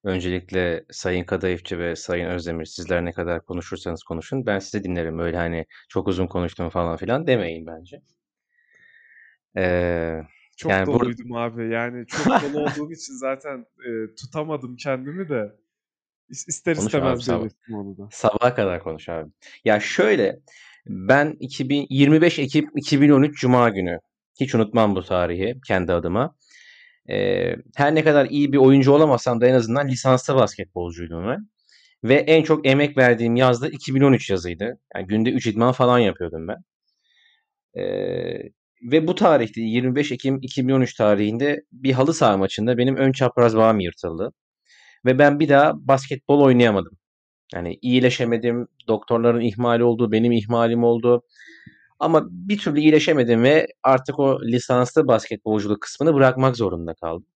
Öncelikle Sayın Kadayıfçı ve Sayın Özdemir sizler ne kadar konuşursanız konuşun ben sizi dinlerim. Öyle hani çok uzun konuştum falan filan demeyin bence. Ee, Çok yani doluydum abi. Yani çok dolu olduğum için zaten e, tutamadım kendimi de. İs- İster konuş abi istemez sabah. onu da. Sabaha kadar konuş abi. Ya şöyle ben 2000, 25 Ekim 2013 Cuma günü hiç unutmam bu tarihi kendi adıma. Ee, her ne kadar iyi bir oyuncu olamasam da en azından lisanslı basketbolcuydum ben. Ve en çok emek verdiğim yaz da 2013 yazıydı. Yani günde 3 idman falan yapıyordum ben. Ee, ve bu tarihte 25 Ekim 2013 tarihinde bir halı saha maçında benim ön çapraz bağım yırtıldı. Ve ben bir daha basketbol oynayamadım. Yani iyileşemedim. Doktorların ihmali oldu. Benim ihmalim oldu. Ama bir türlü iyileşemedim ve artık o lisanslı basketbolculuk kısmını bırakmak zorunda kaldım.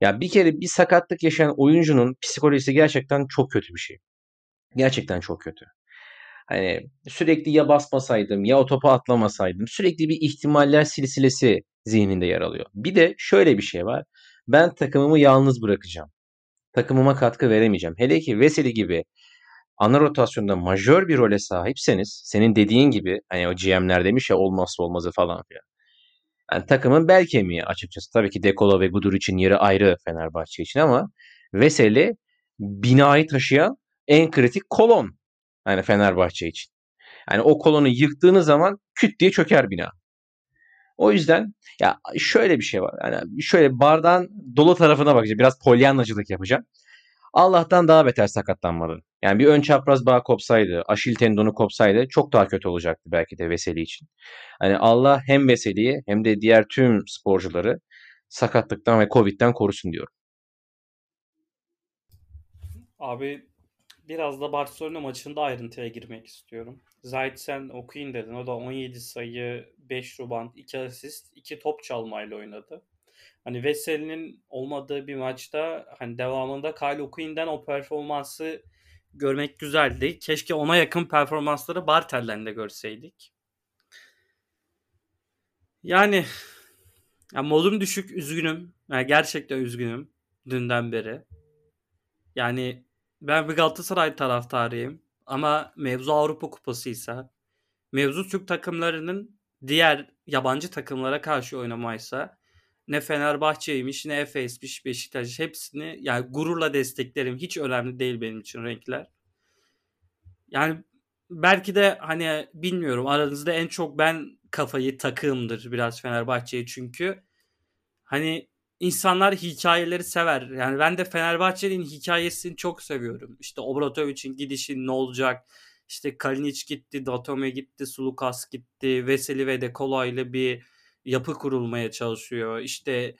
Ya bir kere bir sakatlık yaşayan oyuncunun psikolojisi gerçekten çok kötü bir şey. Gerçekten çok kötü. Hani sürekli ya basmasaydım ya o topa atlamasaydım sürekli bir ihtimaller silsilesi zihninde yer alıyor. Bir de şöyle bir şey var. Ben takımımı yalnız bırakacağım. Takımıma katkı veremeyeceğim. Hele ki Veseli gibi ana rotasyonda majör bir role sahipseniz senin dediğin gibi hani o GM'ler demiş ya olmazsa olmazı falan filan. Yani takımın bel kemiği açıkçası. Tabii ki Dekolo ve Gudur için yeri ayrı Fenerbahçe için ama Veseli binayı taşıyan en kritik kolon. Yani Fenerbahçe için. Yani o kolonu yıktığınız zaman küt diye çöker bina. O yüzden ya şöyle bir şey var. Yani şöyle bardağın dolu tarafına bakacağım. Biraz polyanlacılık yapacağım. Allah'tan daha beter sakatlanmadı. Yani bir ön çapraz bağ kopsaydı, aşil tendonu kopsaydı çok daha kötü olacaktı belki de Veseli için. Hani Allah hem Veseli'yi hem de diğer tüm sporcuları sakatlıktan ve Covid'den korusun diyorum. Abi biraz da Barcelona maçında ayrıntıya girmek istiyorum. Zayt sen okuyun dedin. O da 17 sayı, 5 rebound, 2 asist, 2 top çalmayla oynadı. Hani Veseli'nin olmadığı bir maçta hani devamında Kyle O'Quinn'den o performansı görmek güzeldi. Keşke ona yakın performansları Bartel'den de görseydik. Yani ya modum düşük, üzgünüm. Yani gerçekten üzgünüm dünden beri. Yani ben bir Galatasaray taraftarıyım. Ama mevzu Avrupa Kupası'ysa, mevzu Türk takımlarının diğer yabancı takımlara karşı oynamaysa ne Fenerbahçe'ymiş ne Efes'miş Beşiktaş hepsini yani gururla desteklerim. Hiç önemli değil benim için renkler. Yani belki de hani bilmiyorum aranızda en çok ben kafayı takığımdır biraz Fenerbahçe'ye çünkü hani insanlar hikayeleri sever. Yani ben de Fenerbahçe'nin hikayesini çok seviyorum. İşte Obratovic'in gidişi ne olacak? İşte Kalinic gitti, Datome gitti, Sulukas gitti, Veseli ve De Colo ile bir yapı kurulmaya çalışıyor. İşte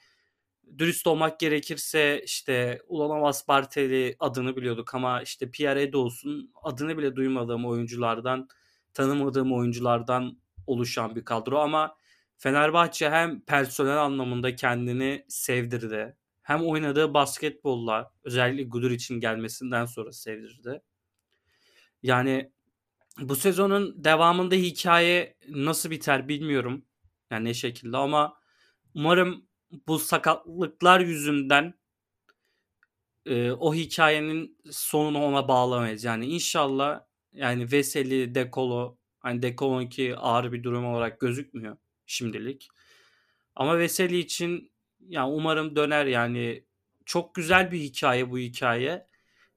dürüst olmak gerekirse işte Ulanovas Barteli adını biliyorduk ama işte Pierre Edos'un adını bile duymadığım oyunculardan, tanımadığım oyunculardan oluşan bir kadro ama Fenerbahçe hem personel anlamında kendini sevdirdi. Hem oynadığı basketbolla özellikle Gudur için gelmesinden sonra sevdirdi. Yani bu sezonun devamında hikaye nasıl biter bilmiyorum. Yani ne şekilde ama umarım bu sakatlıklar yüzünden e, o hikayenin sonunu ona bağlamayız. Yani inşallah yani Veseli, Dekolo hani Dekolo'nunki ağır bir durum olarak gözükmüyor şimdilik. Ama Veseli için yani umarım döner yani çok güzel bir hikaye bu hikaye.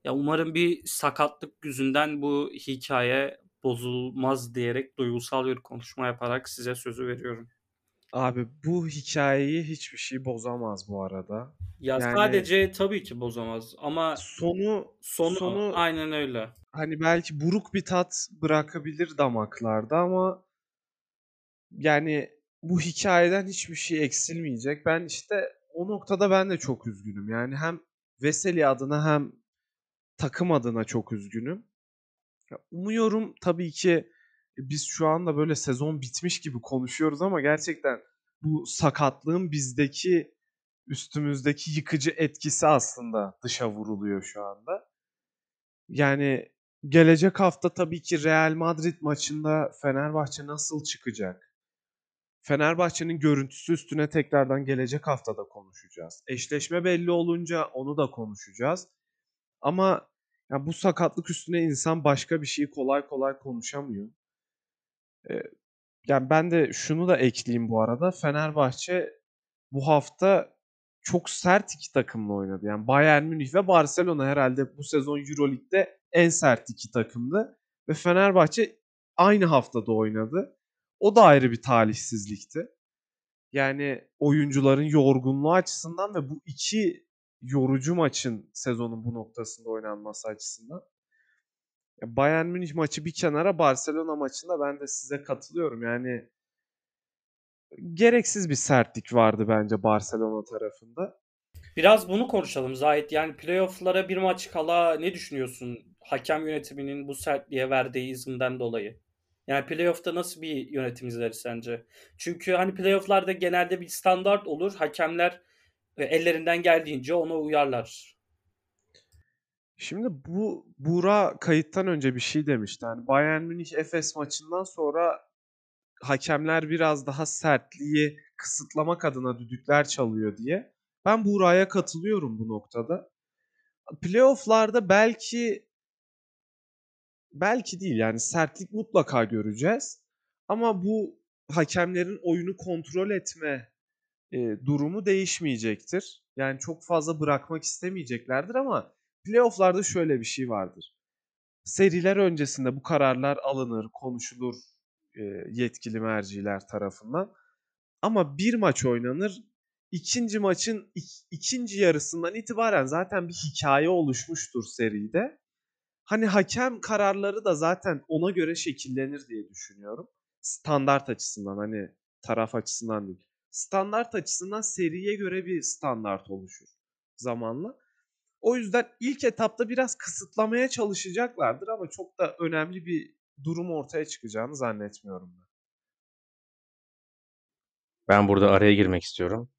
Ya umarım bir sakatlık yüzünden bu hikaye bozulmaz diyerek duygusal bir konuşma yaparak size sözü veriyorum. Abi bu hikayeyi hiçbir şey bozamaz bu arada. Ya Yani sadece tabii ki bozamaz ama sonu sonu, sonu aynen öyle. hani belki buruk bir tat bırakabilir damaklarda ama yani bu hikayeden hiçbir şey eksilmeyecek. Ben işte o noktada ben de çok üzgünüm. Yani hem Veseli adına hem takım adına çok üzgünüm. umuyorum tabii ki biz şu anda böyle sezon bitmiş gibi konuşuyoruz ama gerçekten bu sakatlığın bizdeki üstümüzdeki yıkıcı etkisi aslında dışa vuruluyor şu anda. Yani gelecek hafta tabii ki Real Madrid maçında Fenerbahçe nasıl çıkacak? Fenerbahçe'nin görüntüsü üstüne tekrardan gelecek haftada konuşacağız. Eşleşme belli olunca onu da konuşacağız. Ama ya bu sakatlık üstüne insan başka bir şeyi kolay kolay konuşamıyor. Yani ben de şunu da ekleyeyim bu arada. Fenerbahçe bu hafta çok sert iki takımla oynadı. Yani Bayern Münih ve Barcelona herhalde bu sezon Euroleague'de en sert iki takımdı. Ve Fenerbahçe aynı haftada oynadı. O da ayrı bir talihsizlikti. Yani oyuncuların yorgunluğu açısından ve bu iki yorucu maçın sezonun bu noktasında oynanması açısından. Bayern Münih maçı bir kenara Barcelona maçında ben de size katılıyorum. Yani gereksiz bir sertlik vardı bence Barcelona tarafında. Biraz bunu konuşalım Zahit. Yani playoff'lara bir maç kala ne düşünüyorsun? Hakem yönetiminin bu sertliğe verdiği izimden dolayı. Yani playoff'ta nasıl bir yönetim izleriz sence? Çünkü hani playoff'larda genelde bir standart olur. Hakemler e, ellerinden geldiğince ona uyarlar. Şimdi bu Bura kayıttan önce bir şey demişti. Yani Bayern Münih Efes maçından sonra hakemler biraz daha sertliği kısıtlamak adına düdükler çalıyor diye. Ben Buraya katılıyorum bu noktada. Playoff'larda belki belki değil yani sertlik mutlaka göreceğiz. Ama bu hakemlerin oyunu kontrol etme e, durumu değişmeyecektir. Yani çok fazla bırakmak istemeyeceklerdir ama playoff'larda şöyle bir şey vardır. Seriler öncesinde bu kararlar alınır, konuşulur e, yetkili merciler tarafından. Ama bir maç oynanır. İkinci maçın ik- ikinci yarısından itibaren zaten bir hikaye oluşmuştur seride. Hani hakem kararları da zaten ona göre şekillenir diye düşünüyorum. Standart açısından hani taraf açısından değil. Standart açısından seriye göre bir standart oluşur zamanla. O yüzden ilk etapta biraz kısıtlamaya çalışacaklardır ama çok da önemli bir durum ortaya çıkacağını zannetmiyorum ben. Ben burada araya girmek istiyorum.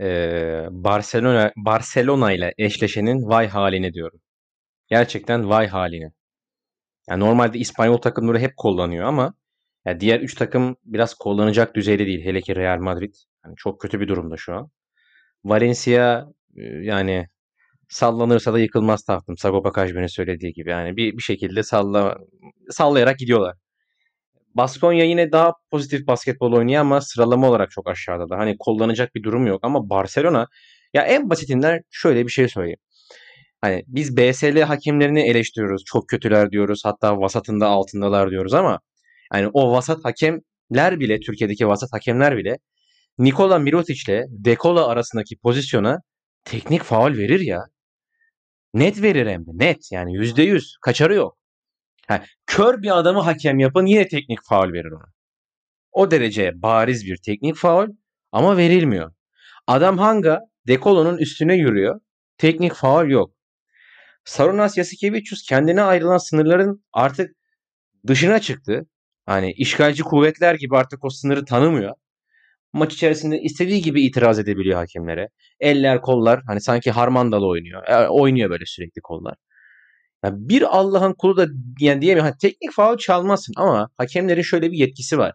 Ee, Barcelona Barcelona ile eşleşenin vay halini diyorum. Gerçekten vay halini. Yani normalde İspanyol takımları hep kullanıyor ama yani diğer üç takım biraz kullanacak düzeyde değil. Hele ki Real Madrid. Yani çok kötü bir durumda şu an. Valencia yani sallanırsa da yıkılmaz tahtım. Sagopa Kajmer'in söylediği gibi. Yani bir, bir şekilde salla, sallayarak gidiyorlar. Baskonya yine daha pozitif basketbol oynuyor ama sıralama olarak çok aşağıda da. Hani kullanacak bir durum yok ama Barcelona ya en basitinden şöyle bir şey söyleyeyim. Hani biz BSL hakemlerini eleştiriyoruz. Çok kötüler diyoruz. Hatta vasatında altındalar diyoruz ama yani o vasat hakemler bile Türkiye'deki vasat hakemler bile Nikola Mirotic ile Dekola arasındaki pozisyona teknik faul verir ya. Net verir hem de net yani yüzde yüz kaçarı yok. Ha, kör bir adamı hakem yapın yine teknik faul verir ona. O derece bariz bir teknik faul ama verilmiyor. Adam Hanga Dekolo'nun üstüne yürüyor. Teknik faul yok. Sarunas Yasikevicius kendine ayrılan sınırların artık dışına çıktı. Hani işgalci kuvvetler gibi artık o sınırı tanımıyor. Maç içerisinde istediği gibi itiraz edebiliyor hakemlere. Eller kollar hani sanki harmandalı oynuyor. E, oynuyor böyle sürekli kollar. Yani bir Allah'ın kulu da yani diyemiyorum. Hani teknik faul çalmazsın ama hakemlerin şöyle bir yetkisi var.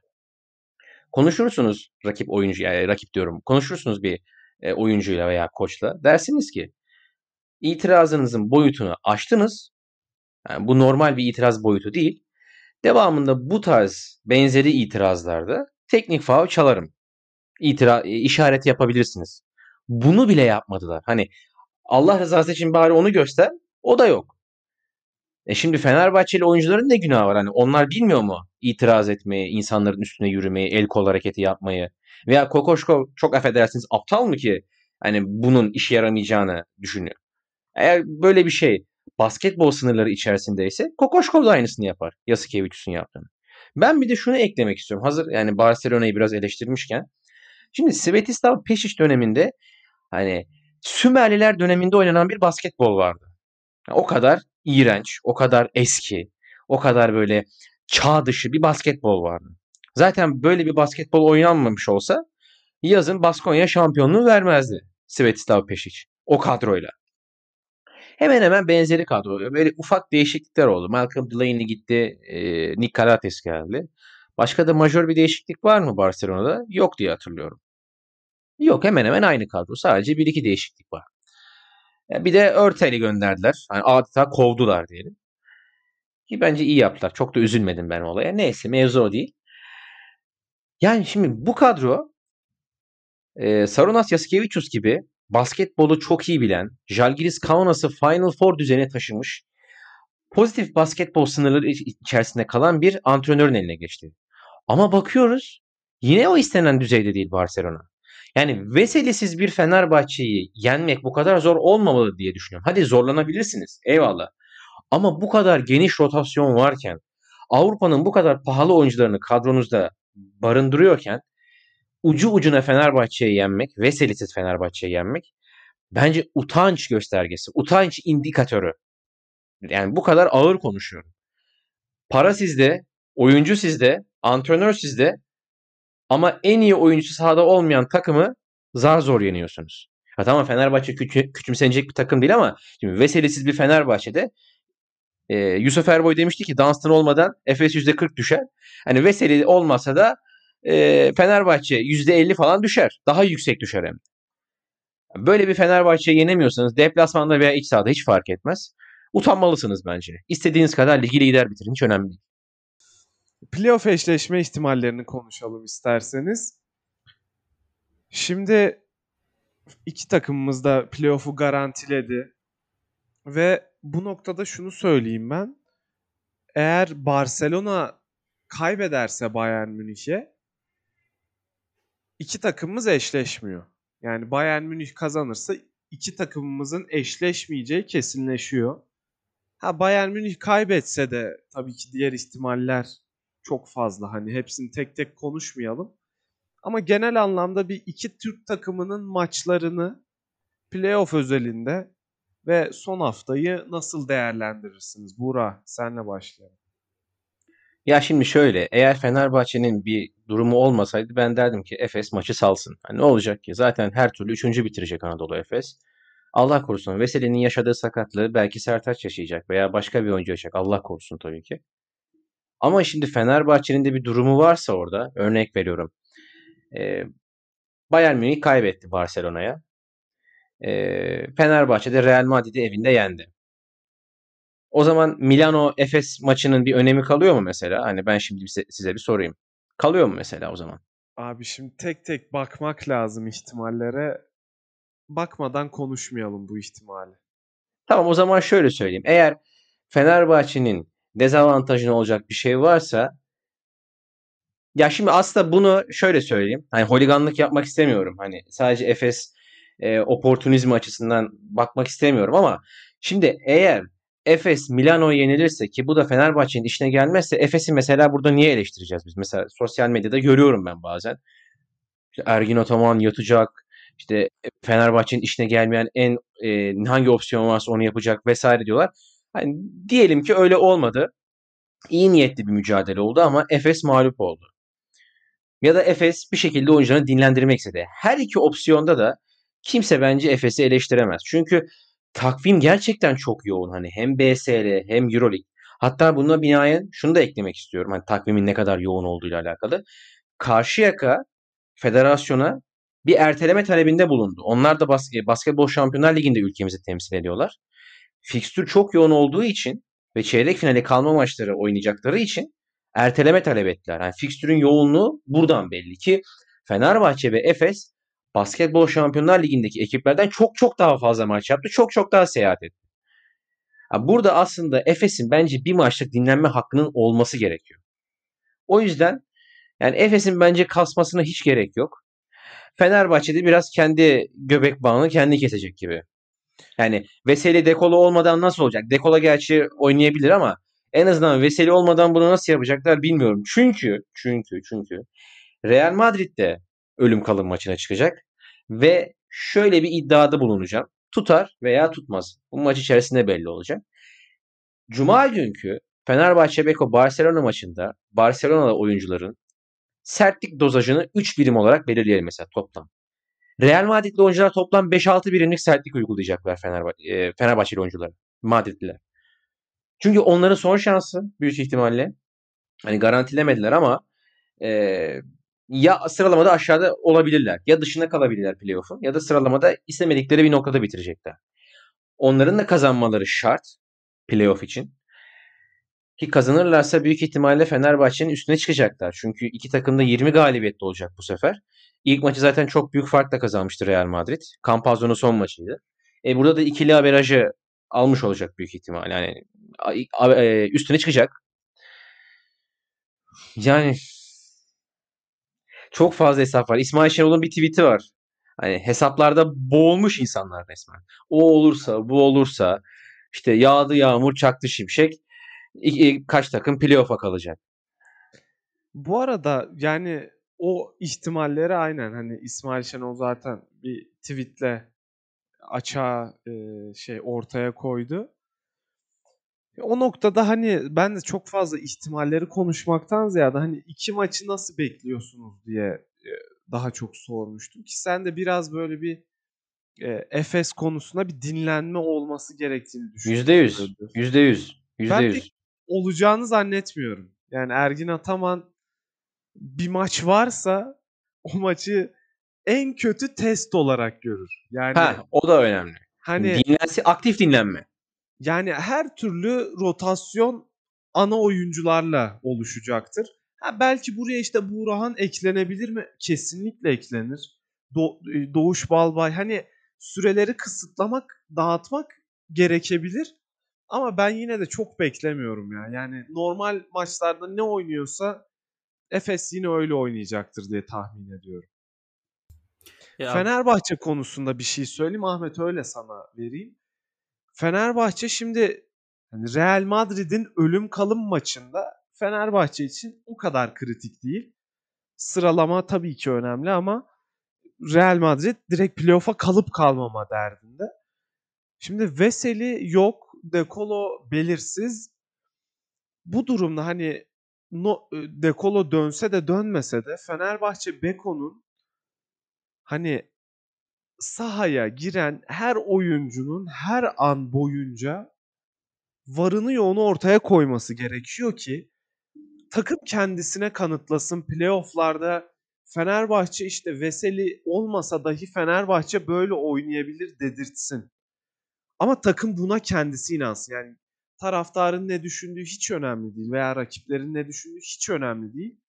Konuşursunuz rakip oyuncu yani rakip diyorum. Konuşursunuz bir e, oyuncuyla veya koçla. Dersiniz ki itirazınızın boyutunu aştınız. Yani bu normal bir itiraz boyutu değil. Devamında bu tarz benzeri itirazlarda teknik faul çalarım. İtira e, işaret yapabilirsiniz. Bunu bile yapmadılar. Hani Allah rızası için bari onu göster. O da yok. E şimdi Fenerbahçeli oyuncuların ne günahı var? Hani onlar bilmiyor mu itiraz etmeyi, insanların üstüne yürümeyi, el kol hareketi yapmayı? Veya Kokoşko çok affedersiniz aptal mı ki hani bunun işe yaramayacağını düşünüyor? Eğer böyle bir şey basketbol sınırları içerisindeyse Kokoşkov da aynısını yapar. Yasikevicius'un yaptığını. Ben bir de şunu eklemek istiyorum. Hazır yani Barcelona'yı biraz eleştirmişken. Şimdi Svetislav Pešić döneminde hani Sümerliler döneminde oynanan bir basketbol vardı. Yani o kadar iğrenç, o kadar eski, o kadar böyle çağ dışı bir basketbol vardı. Zaten böyle bir basketbol oynanmamış olsa yazın Baskonya şampiyonluğu vermezdi Svetislav Pešić o kadroyla. Hemen hemen benzeri kadro. Böyle ufak değişiklikler oldu. Malcolm Delaney gitti. E, Nick Karates geldi. Başka da majör bir değişiklik var mı Barcelona'da? Yok diye hatırlıyorum. Yok hemen hemen aynı kadro. Sadece bir iki değişiklik var. Yani bir de Örtel'i gönderdiler. Hani adeta kovdular diyelim. Ki bence iyi yaptılar. Çok da üzülmedim ben olaya. Neyse mevzu o değil. Yani şimdi bu kadro e, Sarunas Yasikevicius gibi basketbolu çok iyi bilen, Jalgiris Kaunas'ı Final Four düzeyine taşımış, pozitif basketbol sınırları içerisinde kalan bir antrenörün eline geçti. Ama bakıyoruz yine o istenen düzeyde değil Barcelona. Yani veselesiz bir Fenerbahçe'yi yenmek bu kadar zor olmamalı diye düşünüyorum. Hadi zorlanabilirsiniz eyvallah. Ama bu kadar geniş rotasyon varken Avrupa'nın bu kadar pahalı oyuncularını kadronuzda barındırıyorken ucu ucuna Fenerbahçe'yi yenmek, veselisiz Fenerbahçe'yi yenmek bence utanç göstergesi, utanç indikatörü. Yani bu kadar ağır konuşuyorum. Para sizde, oyuncu sizde, antrenör sizde ama en iyi oyuncu sahada olmayan takımı zar zor yeniyorsunuz. Ha tamam Fenerbahçe küçü, küçümsenecek bir takım değil ama şimdi veselesiz bir Fenerbahçe'de e, Yusuf Erboy demişti ki Dunstan olmadan Efes %40 düşer. Hani Veseli olmasa da e, Fenerbahçe %50 falan düşer. Daha yüksek düşer hem. Böyle bir Fenerbahçe'yi yenemiyorsanız deplasmanda veya iç sahada hiç fark etmez. Utanmalısınız bence. İstediğiniz kadar ligi lider bitirin. Hiç önemli değil. Playoff eşleşme ihtimallerini konuşalım isterseniz. Şimdi iki takımımız da playoff'u garantiledi. Ve bu noktada şunu söyleyeyim ben. Eğer Barcelona kaybederse Bayern Münih'e iki takımımız eşleşmiyor. Yani Bayern Münih kazanırsa iki takımımızın eşleşmeyeceği kesinleşiyor. Ha Bayern Münih kaybetse de tabii ki diğer ihtimaller çok fazla. Hani hepsini tek tek konuşmayalım. Ama genel anlamda bir iki Türk takımının maçlarını playoff özelinde ve son haftayı nasıl değerlendirirsiniz? Buğra senle başlayalım. Ya şimdi şöyle eğer Fenerbahçe'nin bir durumu olmasaydı ben derdim ki Efes maçı salsın. Hani ne olacak ki? Zaten her türlü üçüncü bitirecek Anadolu Efes. Allah korusun Veseli'nin yaşadığı sakatlığı belki Sertaç yaşayacak veya başka bir oyuncu yaşayacak. Allah korusun tabii ki. Ama şimdi Fenerbahçe'nin de bir durumu varsa orada örnek veriyorum. E, Bayern Münih kaybetti Barcelona'ya. E, Fenerbahçe de Real Madrid'i evinde yendi. O zaman Milano Efes maçının bir önemi kalıyor mu mesela? Hani ben şimdi size bir sorayım. Kalıyor mu mesela o zaman? Abi şimdi tek tek bakmak lazım ihtimallere. Bakmadan konuşmayalım bu ihtimali. Tamam o zaman şöyle söyleyeyim. Eğer Fenerbahçe'nin dezavantajın olacak bir şey varsa ya şimdi aslında bunu şöyle söyleyeyim. Hani holiganlık yapmak istemiyorum. Hani sadece Efes e, oportunizmi açısından bakmak istemiyorum ama şimdi eğer Efes Milano yenilirse ki bu da Fenerbahçe'nin işine gelmezse Efes'i mesela burada niye eleştireceğiz biz? Mesela sosyal medyada görüyorum ben bazen. İşte Ergin Ataman yatacak. İşte Fenerbahçe'nin işine gelmeyen en e, hangi opsiyon varsa onu yapacak vesaire diyorlar. Hani diyelim ki öyle olmadı. İyi niyetli bir mücadele oldu ama Efes mağlup oldu. Ya da Efes bir şekilde oyuncularını dinlendirmek istedi. Her iki opsiyonda da kimse bence Efes'i eleştiremez. Çünkü takvim gerçekten çok yoğun. Hani hem BSL hem Euroleague. Hatta buna binaen şunu da eklemek istiyorum. Hani takvimin ne kadar yoğun olduğuyla alakalı. Karşıyaka federasyona bir erteleme talebinde bulundu. Onlar da bas Basketbol Şampiyonlar Ligi'nde ülkemizi temsil ediyorlar. Fikstür çok yoğun olduğu için ve çeyrek finale kalma maçları oynayacakları için erteleme talep ettiler. Yani fikstürün yoğunluğu buradan belli ki Fenerbahçe ve Efes Basketbol Şampiyonlar Ligi'ndeki ekiplerden çok çok daha fazla maç yaptı. Çok çok daha seyahat etti. Burada aslında Efes'in bence bir maçlık dinlenme hakkının olması gerekiyor. O yüzden yani Efes'in bence kasmasına hiç gerek yok. Fenerbahçe'de biraz kendi göbek bağını kendi kesecek gibi. Yani Veseli Dekolo olmadan nasıl olacak? Dekola gerçi oynayabilir ama En azından Veseli olmadan bunu nasıl yapacaklar bilmiyorum. Çünkü çünkü çünkü Real Madrid de ölüm kalım maçına çıkacak ve şöyle bir iddiada bulunacağım. Tutar veya tutmaz. Bu maç içerisinde belli olacak. Cuma günkü Fenerbahçe Beko Barcelona maçında Barcelona'da oyuncuların sertlik dozajını 3 birim olarak belirleyelim mesela toplam. Real Madrid'li oyuncular toplam 5-6 birimlik sertlik uygulayacaklar Fenerbahçe, Fenerbahçeli oyuncular. Madridliler. Çünkü onların son şansı büyük ihtimalle. Hani garantilemediler ama e, ya sıralamada aşağıda olabilirler ya dışında kalabilirler playoff'un ya da sıralamada istemedikleri bir noktada bitirecekler. Onların da kazanmaları şart playoff için. Ki kazanırlarsa büyük ihtimalle Fenerbahçe'nin üstüne çıkacaklar. Çünkü iki takım da 20 galibiyetli olacak bu sefer. İlk maçı zaten çok büyük farkla kazanmıştı Real Madrid. Campazzo'nun son maçıydı. E burada da ikili averajı almış olacak büyük ihtimal. Yani e, üstüne çıkacak. Yani çok fazla hesap var. İsmail Şenol'un bir tweet'i var. Hani hesaplarda boğulmuş insanlar resmen. O olursa, bu olursa işte yağdı yağmur, çaktı şimşek. Kaç takım playoff'a kalacak. Bu arada yani o ihtimalleri aynen hani İsmail Şenol zaten bir tweetle açığa e, şey ortaya koydu. O noktada hani ben de çok fazla ihtimalleri konuşmaktan ziyade hani iki maçı nasıl bekliyorsunuz diye daha çok sormuştum ki sen de biraz böyle bir e, Efes konusunda bir dinlenme olması gerektiğini düşünüyorsun. Yüzde yüz. Yüzde yüz. Yüzde yüz. olacağını zannetmiyorum. Yani Ergin Ataman bir maç varsa o maçı en kötü test olarak görür. Yani ha, o da önemli. Hani dinlensi aktif dinlenme. Yani her türlü rotasyon ana oyuncularla oluşacaktır. Ha belki buraya işte Burhan eklenebilir mi? Kesinlikle eklenir. Do- e, Doğuş Balbay hani süreleri kısıtlamak, dağıtmak gerekebilir. Ama ben yine de çok beklemiyorum ya. Yani normal maçlarda ne oynuyorsa Efes yine öyle oynayacaktır diye tahmin ediyorum. Ya. Fenerbahçe konusunda bir şey söyleyeyim. Ahmet öyle sana vereyim. Fenerbahçe şimdi yani Real Madrid'in ölüm kalım maçında Fenerbahçe için o kadar kritik değil. Sıralama tabii ki önemli ama Real Madrid direkt playoff'a kalıp kalmama derdinde. Şimdi Veseli yok, Dekolo belirsiz. Bu durumda hani no, Dekolo dönse de dönmese de Fenerbahçe Beko'nun hani sahaya giren her oyuncunun her an boyunca varını yoğunu ortaya koyması gerekiyor ki takım kendisine kanıtlasın. Playoff'larda Fenerbahçe işte Veseli olmasa dahi Fenerbahçe böyle oynayabilir dedirtsin. Ama takım buna kendisi inansın. Yani taraftarın ne düşündüğü hiç önemli değil veya rakiplerin ne düşündüğü hiç önemli değil.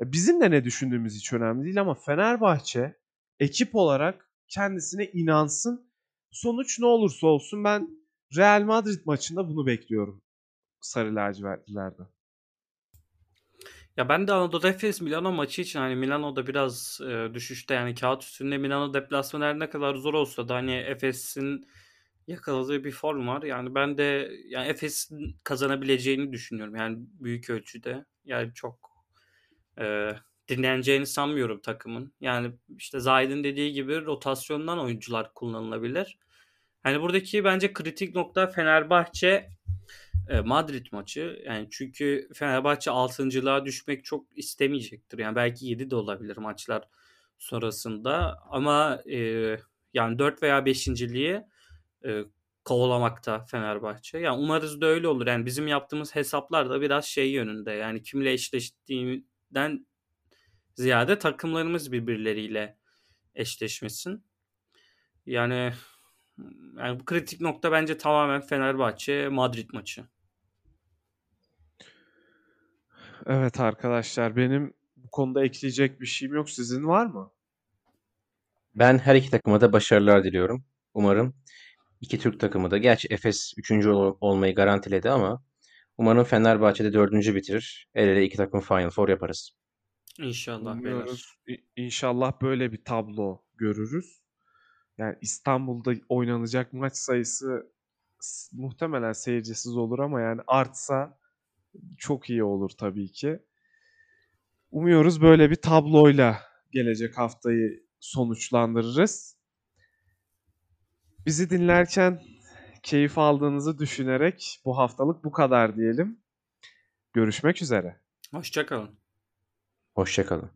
Bizim de ne düşündüğümüz hiç önemli değil ama Fenerbahçe ekip olarak kendisine inansın. Sonuç ne olursa olsun ben Real Madrid maçında bunu bekliyorum. Sarı lacivertlilerden. Ya ben de Anadolu Efes Milano maçı için hani Milano'da biraz e, düşüşte yani kağıt üstünde Milano deplasmanı her ne kadar zor olsa da hani Efes'in yakaladığı bir form var. Yani ben de yani Efes'in kazanabileceğini düşünüyorum. Yani büyük ölçüde. Yani çok e, dinleneceğini sanmıyorum takımın. Yani işte Zahid'in dediği gibi rotasyondan oyuncular kullanılabilir. Hani buradaki bence kritik nokta Fenerbahçe e, Madrid maçı. Yani çünkü Fenerbahçe 6.lığa düşmek çok istemeyecektir. Yani belki 7 de olabilir maçlar sonrasında ama e, yani 4 veya 5.liği e, kovalamakta Fenerbahçe. Yani umarız da öyle olur. Yani bizim yaptığımız hesaplar da biraz şey yönünde. Yani kimle eşleştiğinden ziyade takımlarımız birbirleriyle eşleşmesin. Yani yani bu kritik nokta bence tamamen Fenerbahçe Madrid maçı. Evet arkadaşlar benim bu konuda ekleyecek bir şeyim yok. Sizin var mı? Ben her iki takıma da başarılar diliyorum. Umarım iki Türk takımı da gerçi Efes 3. olmayı garantiledi ama umarım Fenerbahçe'de 4. bitirir. El ele iki takım Final Four yaparız. İnşallah Umuyoruz. İnşallah böyle bir tablo görürüz. Yani İstanbul'da oynanacak maç sayısı muhtemelen seyircisiz olur ama yani artsa çok iyi olur tabii ki. Umuyoruz böyle bir tabloyla gelecek haftayı sonuçlandırırız. Bizi dinlerken keyif aldığınızı düşünerek bu haftalık bu kadar diyelim. Görüşmek üzere. Hoşçakalın. Hoşçakalın.